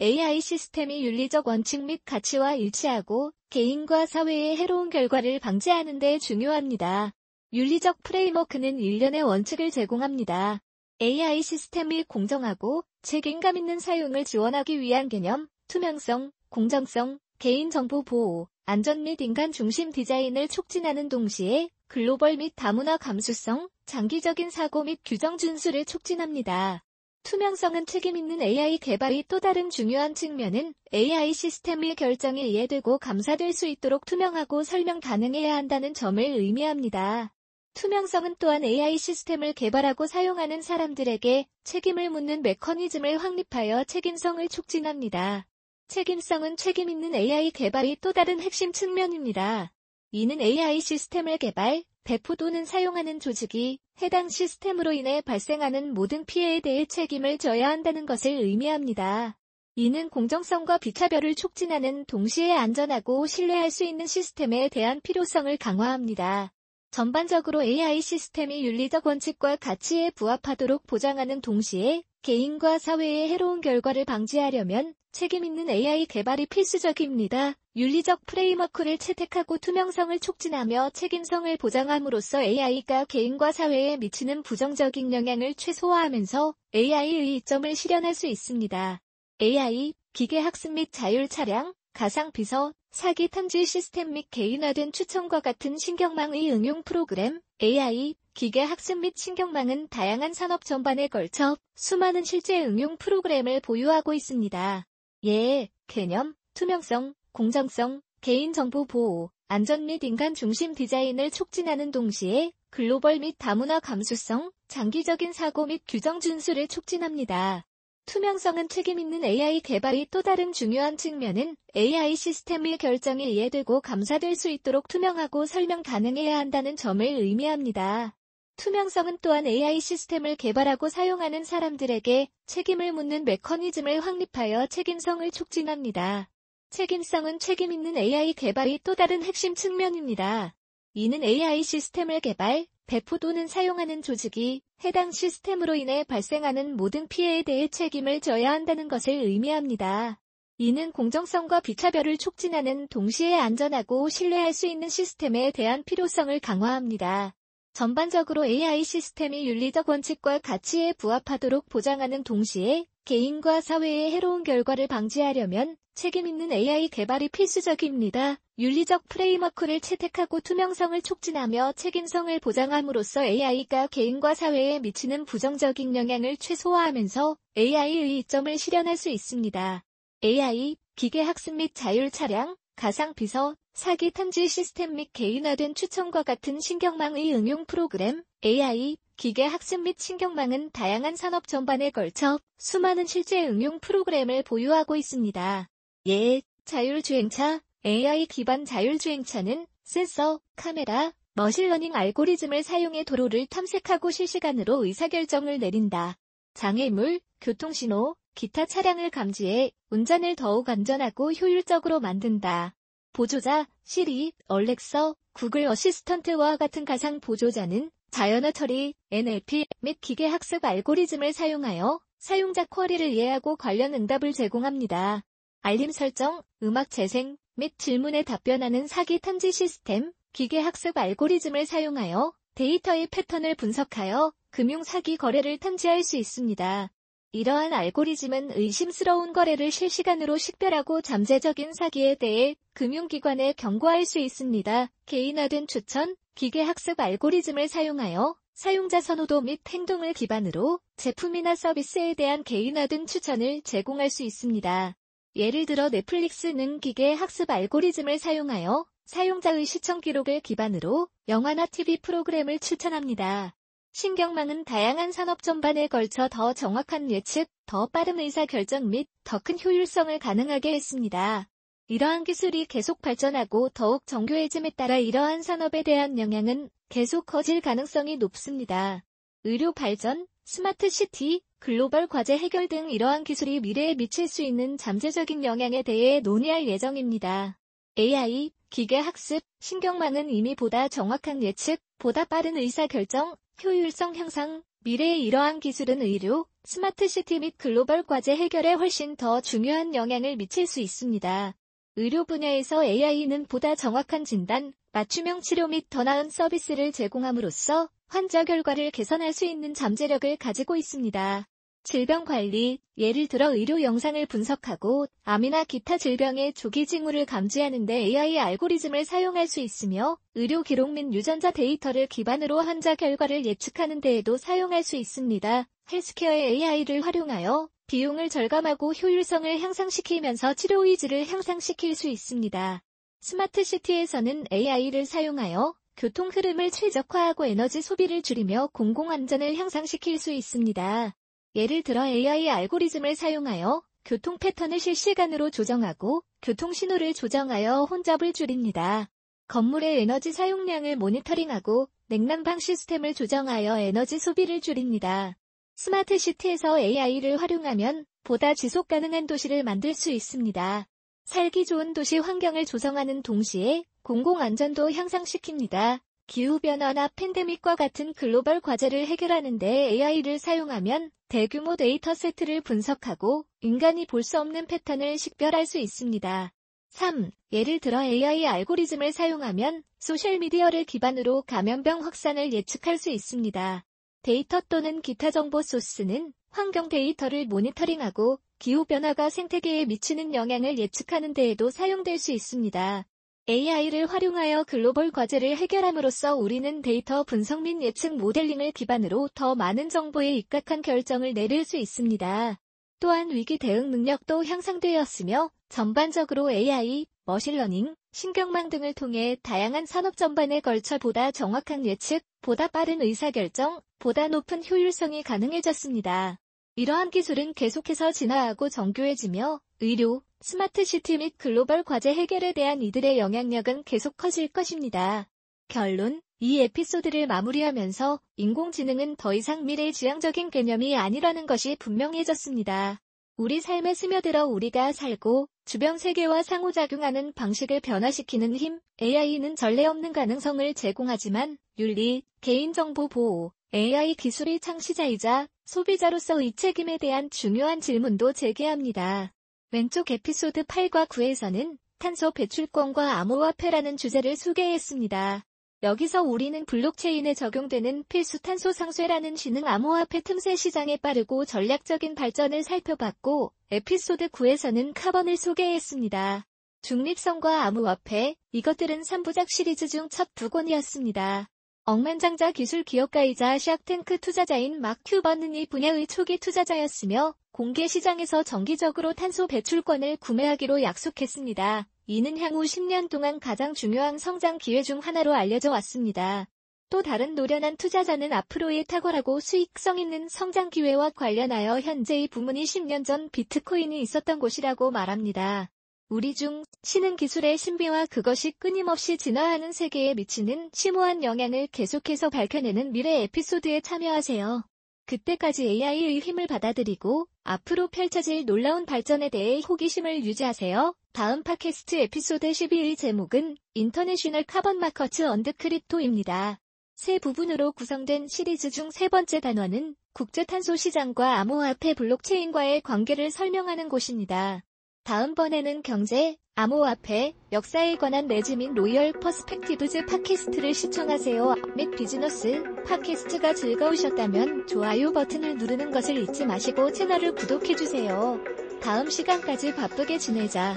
AI 시스템이 윤리적 원칙 및 가치와 일치하고 개인과 사회에 해로운 결과를 방지하는 데 중요합니다. 윤리적 프레임워크는 일련의 원칙을 제공합니다. AI 시스템이 공정하고 책임감 있는 사용을 지원하기 위한 개념, 투명성, 공정성, 개인정보 보호, 안전 및 인간 중심 디자인을 촉진하는 동시에 글로벌 및 다문화 감수성, 장기적인 사고 및 규정 준수를 촉진합니다. 투명성은 책임있는 AI 개발이 또 다른 중요한 측면은 AI 시스템의 결정이 이해되고 감사될 수 있도록 투명하고 설명 가능해야 한다는 점을 의미합니다. 투명성은 또한 AI 시스템을 개발하고 사용하는 사람들에게 책임을 묻는 메커니즘을 확립하여 책임성을 촉진합니다. 책임성은 책임있는 AI 개발이 또 다른 핵심 측면입니다. 이는 AI 시스템을 개발, 배포 또는 사용하는 조직이 해당 시스템으로 인해 발생하는 모든 피해에 대해 책임을 져야 한다는 것을 의미합니다. 이는 공정성과 비차별을 촉진하는 동시에 안전하고 신뢰할 수 있는 시스템에 대한 필요성을 강화합니다. 전반적으로 AI 시스템이 윤리적 원칙과 가치에 부합하도록 보장하는 동시에 개인과 사회에 해로운 결과를 방지하려면 책임있는 AI 개발이 필수적입니다. 윤리적 프레임워크를 채택하고 투명성을 촉진하며 책임성을 보장함으로써 AI가 개인과 사회에 미치는 부정적인 영향을 최소화하면서 AI의 이점을 실현할 수 있습니다. AI, 기계학습 및 자율 차량, 가상 비서, 사기 탐지 시스템 및 개인화된 추천과 같은 신경망의 응용 프로그램, AI, 기계 학습 및 신경망은 다양한 산업 전반에 걸쳐 수많은 실제 응용 프로그램을 보유하고 있습니다. 예, 개념, 투명성, 공정성, 개인정보 보호, 안전 및 인간 중심 디자인을 촉진하는 동시에 글로벌 및 다문화 감수성, 장기적인 사고 및 규정 준수를 촉진합니다. 투명성은 책임있는 AI 개발이 또 다른 중요한 측면은 AI 시스템의 결정이 이해되고 감사될 수 있도록 투명하고 설명 가능해야 한다는 점을 의미합니다. 투명성은 또한 AI 시스템을 개발하고 사용하는 사람들에게 책임을 묻는 메커니즘을 확립하여 책임성을 촉진합니다. 책임성은 책임 있는 AI 개발이 또 다른 핵심 측면입니다. 이는 AI 시스템을 개발, 배포 또는 사용하는 조직이 해당 시스템으로 인해 발생하는 모든 피해에 대해 책임을 져야 한다는 것을 의미합니다. 이는 공정성과 비차별을 촉진하는 동시에 안전하고 신뢰할 수 있는 시스템에 대한 필요성을 강화합니다. 전반적으로 AI 시스템이 윤리적 원칙과 가치에 부합하도록 보장하는 동시에 개인과 사회에 해로운 결과를 방지하려면 책임있는 AI 개발이 필수적입니다. 윤리적 프레임워크를 채택하고 투명성을 촉진하며 책임성을 보장함으로써 AI가 개인과 사회에 미치는 부정적인 영향을 최소화하면서 AI의 이점을 실현할 수 있습니다. AI, 기계학습 및 자율 차량, 가상 비서, 사기 탐지 시스템 및 개인화된 추천과 같은 신경망의 응용 프로그램, AI, 기계 학습 및 신경망은 다양한 산업 전반에 걸쳐 수많은 실제 응용 프로그램을 보유하고 있습니다. 예, 자율주행차, AI 기반 자율주행차는 센서, 카메라, 머신러닝 알고리즘을 사용해 도로를 탐색하고 실시간으로 의사결정을 내린다. 장애물, 교통신호, 기타 차량을 감지해 운전을 더욱 안전하고 효율적으로 만든다. 보조자, 시리, Alexa, Google Assistant와 같은 가상 보조자는 자연어 처리, NLP 및 기계 학습 알고리즘을 사용하여 사용자 쿼리를 이해하고 관련 응답을 제공합니다. 알림 설정, 음악 재생 및 질문에 답변하는 사기 탐지 시스템, 기계 학습 알고리즘을 사용하여 데이터의 패턴을 분석하여 금융 사기 거래를 탐지할 수 있습니다. 이러한 알고리즘은 의심스러운 거래를 실시간으로 식별하고 잠재적인 사기에 대해 금융기관에 경고할 수 있습니다. 개인화된 추천, 기계학습 알고리즘을 사용하여 사용자 선호도 및 행동을 기반으로 제품이나 서비스에 대한 개인화된 추천을 제공할 수 있습니다. 예를 들어 넷플릭스는 기계 학습 알고리즘을 사용하여 사용자의 시청 기록을 기반으로 영화나 TV 프로그램을 추천합니다. 신경망은 다양한 산업 전반에 걸쳐 더 정확한 예측, 더 빠른 의사 결정 및 더 큰 효율성을 가능하게 했습니다. 이러한 기술이 계속 발전하고 더욱 정교해짐에 따라 이러한 산업에 대한 영향은 계속 커질 가능성이 높습니다. 의료 발전, 스마트 시티, 글로벌 과제 해결 등 이러한 기술이 미래에 미칠 수 있는 잠재적인 영향에 대해 논의할 예정입니다. AI, 기계 학습, 신경망은 이미 보다 정확한 예측, 보다 빠른 의사결정, 효율성 향상, 미래의 이러한 기술은 의료, 스마트 시티 및 글로벌 과제 해결에 훨씬 더 중요한 영향을 미칠 수 있습니다. 의료 분야에서 AI는 보다 정확한 진단, 맞춤형 치료 및 더 나은 서비스를 제공함으로써 환자 결과를 개선할 수 있는 잠재력을 가지고 있습니다. 질병 관리, 예를 들어 의료 영상을 분석하고 암이나 기타 질병의 조기 징후를 감지하는 데 AI 알고리즘을 사용할 수 있으며 의료 기록 및 유전자 데이터를 기반으로 환자 결과를 예측하는 데에도 사용할 수 있습니다. 헬스케어의 AI를 활용하여 비용을 절감하고 효율성을 향상시키면서 치료 의지를 향상시킬 수 있습니다. 스마트 시티에서는 AI를 사용하여 교통 흐름을 최적화하고 에너지 소비를 줄이며 공공 안전을 향상시킬 수 있습니다. 예를 들어 AI 알고리즘을 사용하여 교통 패턴을 실시간으로 조정하고 교통 신호를 조정하여 혼잡을 줄입니다. 건물의 에너지 사용량을 모니터링하고 냉난방 시스템을 조정하여 에너지 소비를 줄입니다. 스마트 시티에서 AI를 활용하면 보다 지속 가능한 도시를 만들 수 있습니다. 살기 좋은 도시 환경을 조성하는 동시에 공공안전도 향상시킵니다. 기후변화나 팬데믹과 같은 글로벌 과제를 해결하는 데 AI를 사용하면 대규모 데이터 세트를 분석하고 인간이 볼 수 없는 패턴을 식별할 수 있습니다. 3. 예를 들어 AI 알고리즘을 사용하면 소셜미디어를 기반으로 감염병 확산을 예측할 수 있습니다. 데이터 또는 기타 정보 소스는 환경 데이터를 모니터링하고 기후변화가 생태계에 미치는 영향을 예측하는 데에도 사용될 수 있습니다. AI를 활용하여 글로벌 과제를 해결함으로써 우리는 데이터 분석 및 예측 모델링을 기반으로 더 많은 정보에 입각한 결정을 내릴 수 있습니다. 또한 위기 대응 능력도 향상되었으며 전반적으로 AI, 머신러닝, 신경망 등을 통해 다양한 산업 전반에 걸쳐 보다 정확한 예측, 보다 빠른 의사결정, 보다 높은 효율성이 가능해졌습니다. 이러한 기술은 계속해서 진화하고 정교해지며 의료, 스마트 시티 및 글로벌 과제 해결에 대한 이들의 영향력은 계속 커질 것입니다. 결론, 이 에피소드를 마무리하면서 인공지능은 더 이상 미래 지향적인 개념이 아니라는 것이 분명해졌습니다. 우리 삶에 스며들어 우리가 살고 주변 세계와 상호작용하는 방식을 변화시키는 힘, AI는 전례 없는 가능성을 제공하지만 윤리, 개인정보 보호, AI 기술의 창시자이자 소비자로서의 책임에 대한 중요한 질문도 제기합니다. 왼쪽 에피소드 8과 9에서는 탄소 배출권과 암호화폐라는 주제를 소개했습니다. 여기서 우리는 블록체인에 적용되는 필수 탄소 상쇄라는 지능 암호화폐 틈새 시장의 빠르고 전략적인 발전을 살펴봤고 에피소드 9에서는 카본을 소개했습니다. 중립성과 암호화폐, 이것들은 3부작 시리즈 중 첫 두 권이었습니다. 억만장자 기술 기업가이자 샥탱크 투자자인 막 큐버는 이 분야의 초기 투자자였으며 공개 시장에서 정기적으로 탄소 배출권을 구매하기로 약속했습니다. 이는 향후 10년 동안 가장 중요한 성장 기회 중 하나로 알려져 왔습니다. 또 다른 노련한 투자자는 앞으로의 탁월하고 수익성 있는 성장 기회와 관련하여 현재의 부문이 10년 전 비트코인이 있었던 곳이라고 말합니다. 우리 중 신흥 기술의 신비와 그것이 끊임없이 진화하는 세계에 미치는 심오한 영향을 계속해서 밝혀내는 미래 에피소드에 참여하세요. 그때까지 AI의 힘을 받아들이고 앞으로 펼쳐질 놀라운 발전에 대해 호기심을 유지하세요. 다음 팟캐스트 에피소드 12의 제목은 International Carbon Markets and Crypto입니다. 세 부분으로 구성된 시리즈 중 세 번째 단원은 국제 탄소 시장과 암호화폐 블록체인과의 관계를 설명하는 곳입니다. 다음번에는 경제, 암호화폐, 역사에 관한 매즈 및 Royal Perspectives 팟캐스트를 시청하세요. 및 비즈니스 팟캐스트가 즐거우셨다면 좋아요 버튼을 누르는 것을 잊지 마시고 채널을 구독해주세요. 다음 시간까지 바쁘게 지내자.